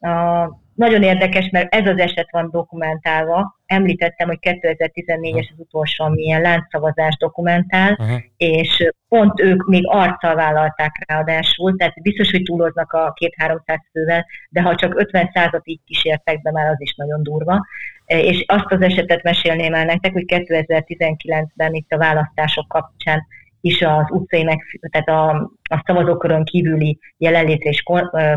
a nagyon érdekes, mert ez az eset van dokumentálva. Említettem, hogy 2014-es az utolsó, amilyen láncszavazás dokumentál, uh-huh. és pont ők még arccal vállalták ráadásul, tehát biztos, hogy túloznak a két-háromszáz fővel, de ha csak 50 százat így kísértek be, már az is nagyon durva. És azt az esetet mesélném el nektek, hogy 2019-ben itt a választások kapcsán is az utcai, meg, tehát a, a szavazókörön kívüli jelenlétre is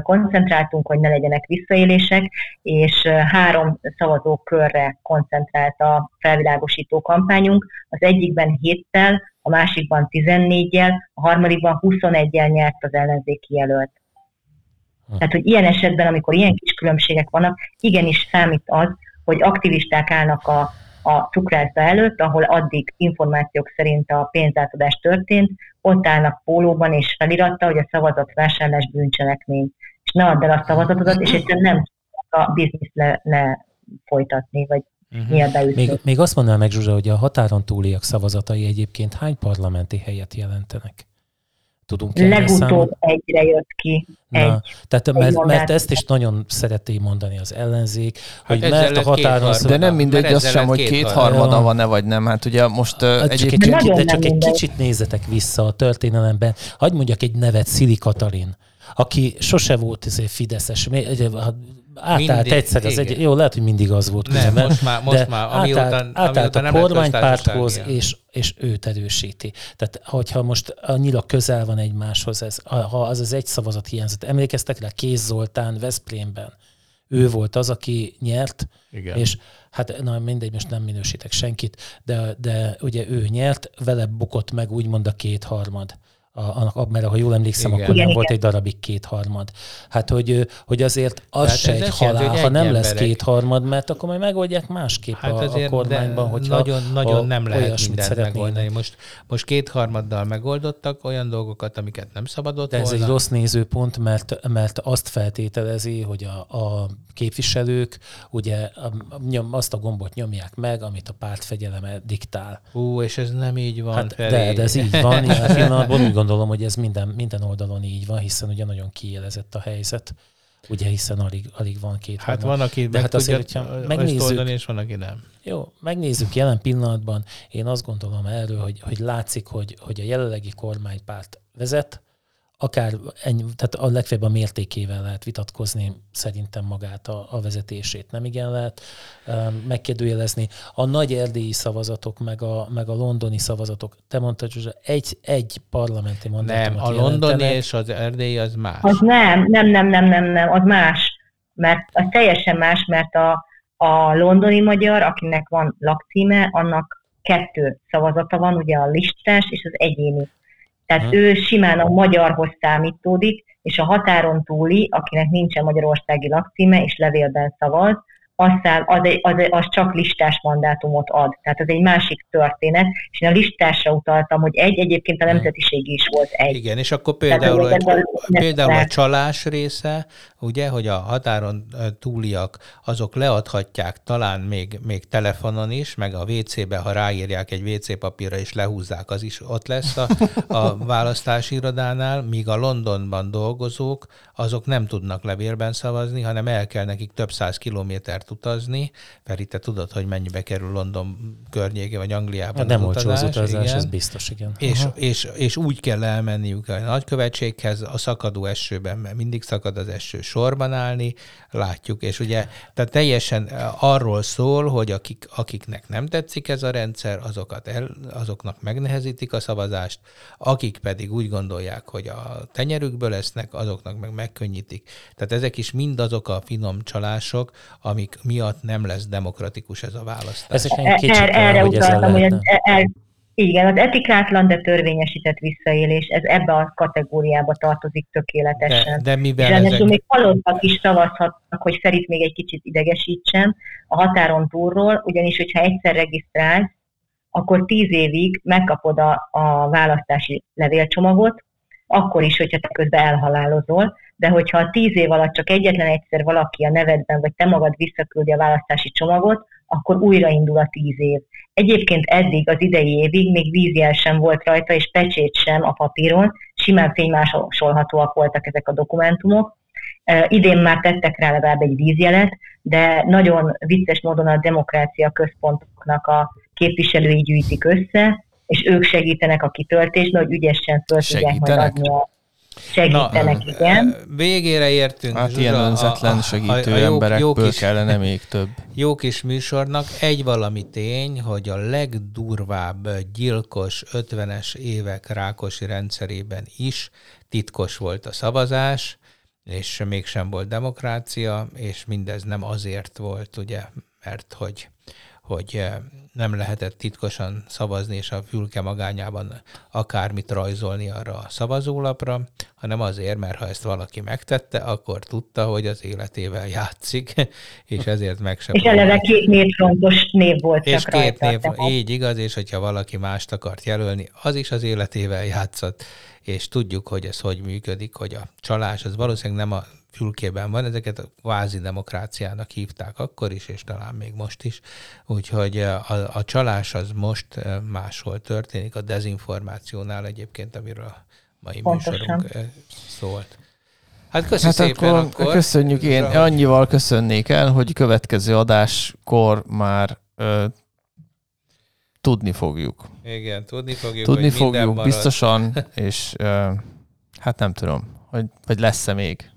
koncentráltunk, hogy ne legyenek visszaélések, és három szavazókörre koncentrált a felvilágosító kampányunk. Az egyikben héttel, a másikban 14-jel, a harmadikban 21-jel nyert az ellenzéki jelölt. Tehát, hogy ilyen esetben, amikor ilyen kis különbségek vannak, igenis számít az, hogy aktivisták állnak a a cukrászda előtt, ahol addig információk szerint a pénzátadás történt, ott állnak pólóban és feliratta, hogy a szavazatvásárlás bűncselekmény. És ne add el a szavazatodat, és egyszerűen nem a biznisz le, le folytatni, vagy uh-huh. még, még azt mondanám meg, Zsuzsa, hogy a határon túliak szavazatai egyébként hány parlamenti helyet jelentenek? Tudunk Legutóbb egyre jött ki. Na, egy, tehát egy mert, mert ezt is nagyon szereti mondani az ellenzék, hát hogy mert a határon... De nem mindegy az sem, hogy kétharmada van-e vagy nem. Hát ugye most hát egyébként... Csak, egy, de csak egy kicsit nézzetek vissza a történelemben. Hagy mondjak egy nevet, Szili Katalin aki sose volt ezért fideszes, átállt mindig, egyszer, az egy, jó, lehet, hogy mindig az volt nem, különben, most már, most már amióta, átállt, átállt amióta a kormánypárthoz, és, és őt erősíti. Tehát, hogyha most annyira közel van egymáshoz, ez, ha az az egy szavazat hiányzott, emlékeztek rá Kéz Zoltán Veszprémben, ő volt az, aki nyert, Igen. és hát na mindegy, most nem minősítek senkit, de, de ugye ő nyert, vele bukott meg úgymond a kétharmad a, a, mert ha jól emlékszem, igen. akkor nem igen, volt igen. egy darabig kétharmad. Hát, hogy, hogy azért az Tehát se egy halál, jelent, ha nem emberek. lesz kétharmad, mert akkor majd megoldják másképp hát a, a kormányban, hogy nagyon, nagyon nem lehet mindent megoldani. Most, most kétharmaddal megoldottak olyan dolgokat, amiket nem szabadott De ez volna. egy rossz nézőpont, mert, mert azt feltételezi, hogy a, a képviselők ugye nyom, azt a gombot nyomják meg, amit a pártfegyeleme diktál. Hú, és ez nem így van, hát, de, de ez így van. Ilyen pillanatban úgy gondolom, hogy ez minden, minden oldalon így van, hiszen ugye nagyon kiélezett a helyzet. Ugye, hiszen alig, alig van két Hát van, aki de hát azért, hogyha megnézzük, oldani, és van, aki nem. Jó, megnézzük jelen pillanatban. Én azt gondolom erről, hogy, hogy látszik, hogy, hogy a jelenlegi kormánypárt vezet, akár ennyi, tehát a legfeljebb a mértékével lehet vitatkozni szerintem magát a, a vezetését. Nem igen lehet um, megkérdőjelezni. A nagy erdélyi szavazatok, meg a, meg a londoni szavazatok, te mondtad, hogy egy, egy parlamenti mandátumot Nem, a londoni és az erdélyi az más. Az nem, nem, nem, nem, nem, nem, az más. Mert az teljesen más, mert a, a londoni magyar, akinek van lakcíme, annak kettő szavazata van, ugye a listás és az egyéni. Tehát hmm. ő simán a magyarhoz számítódik, és a határon túli, akinek nincsen magyarországi lakcíme és levélben szavaz, aztán az, az, az csak listás mandátumot ad. Tehát ez egy másik történet, és én a listásra utaltam, hogy egy, egyébként a nemzetiség is volt egy. Igen, és akkor például, Tehát, egy, például a csalás része, ugye, hogy a határon túliak, azok leadhatják talán még, még telefonon is, meg a WC-be, ha ráírják egy WC papírra és lehúzzák, az is ott lesz a, a választási irodánál, míg a Londonban dolgozók, azok nem tudnak levélben szavazni, hanem el kell nekik több száz kilométert utazni, Feri, te tudod, hogy mennyibe kerül London környéke, vagy Angliában hát nem olcsó az utazás, igen. ez biztos, igen. És, és, és, úgy kell elmenniük a nagykövetséghez a szakadó esőben, mert mindig szakad az eső sorban állni, látjuk, és ugye tehát teljesen arról szól, hogy akik, akiknek nem tetszik ez a rendszer, azokat el, azoknak megnehezítik a szavazást, akik pedig úgy gondolják, hogy a tenyerükből lesznek, azoknak meg megkönnyítik. Tehát ezek is mind azok a finom csalások, amik miatt nem lesz demokratikus ez a választás. Er, erre utaltam, hogy ez, el, igen, az etikátlan, de törvényesített visszaélés, ez ebbe a kategóriába tartozik tökéletesen. De, de mivel És ezek... még halottak is szavazhatnak, hogy Ferit még egy kicsit idegesítsen a határon túlról, ugyanis, hogyha egyszer regisztrálsz, akkor tíz évig megkapod a, a választási levélcsomagot, akkor is, hogyha te közben elhalálozol, de hogyha a tíz év alatt csak egyetlen egyszer valaki a nevedben, vagy te magad visszaküldi a választási csomagot, akkor újraindul a tíz év. Egyébként eddig, az idei évig még vízjel sem volt rajta, és pecsét sem a papíron, simán fénymásolhatóak voltak ezek a dokumentumok. Idén már tettek rá legalább egy vízjelet, de nagyon vicces módon a demokrácia központoknak a képviselői gyűjtik össze, és ők segítenek a kitöltésben, hogy ügyesen föl tudják majd adni a Segítenek, Na, igen. Végére értünk. Hát Zsuzsa, ilyen önzetlen segítő a, a, a emberekből jó kis, kellene még több. Jó kis műsornak egy valami tény, hogy a legdurvább gyilkos 50-es évek Rákosi rendszerében is titkos volt a szavazás, és mégsem volt demokrácia, és mindez nem azért volt, ugye, mert hogy hogy eh, nem lehetett titkosan szavazni, és a fülke magányában akármit rajzolni arra a szavazólapra, hanem azért, mert ha ezt valaki megtette, akkor tudta, hogy az életével játszik, és ezért meg sem... És eleve két névfrontos név volt És két rajta, név, tehát. így igaz, és hogyha valaki mást akart jelölni, az is az életével játszott, és tudjuk, hogy ez hogy működik, hogy a csalás az valószínűleg nem a fülkében van, ezeket a kvázi demokráciának hívták akkor is, és talán még most is. Úgyhogy a, a csalás az most máshol történik, a dezinformációnál egyébként, amiről a mai Pontosan. műsorunk szólt. Hát köszönjük hát szépen akkor, akkor. Köszönjük, én annyival köszönnék el, hogy következő adáskor már ö, tudni fogjuk. Igen, tudni fogjuk. Tudni fogjuk, biztosan, és ö, hát nem tudom, hogy, vagy lesz-e még.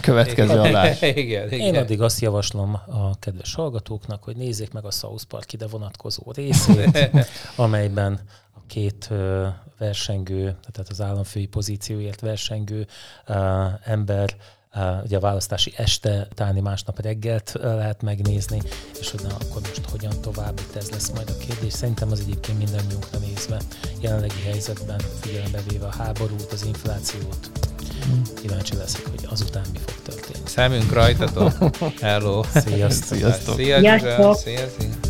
Következő adás. igen, igen. Én addig azt javaslom a kedves hallgatóknak, hogy nézzék meg a South Park ide vonatkozó részét, amelyben a két versengő, tehát az államfői pozícióért versengő ember ugye a választási este, utáni másnap reggelt lehet megnézni, és hogy na, akkor most hogyan tovább, itt ez lesz majd a kérdés. Szerintem az egyébként mindannyiunkra nézve jelenlegi helyzetben, figyelembe véve a háborút, az inflációt, Kíváncsi leszek, hogy azután mi fog történni. Szemünk rajtatok. Hello. Sziasztok. Sziasztok. Sziasztok. Sziasztok. Sziasztok.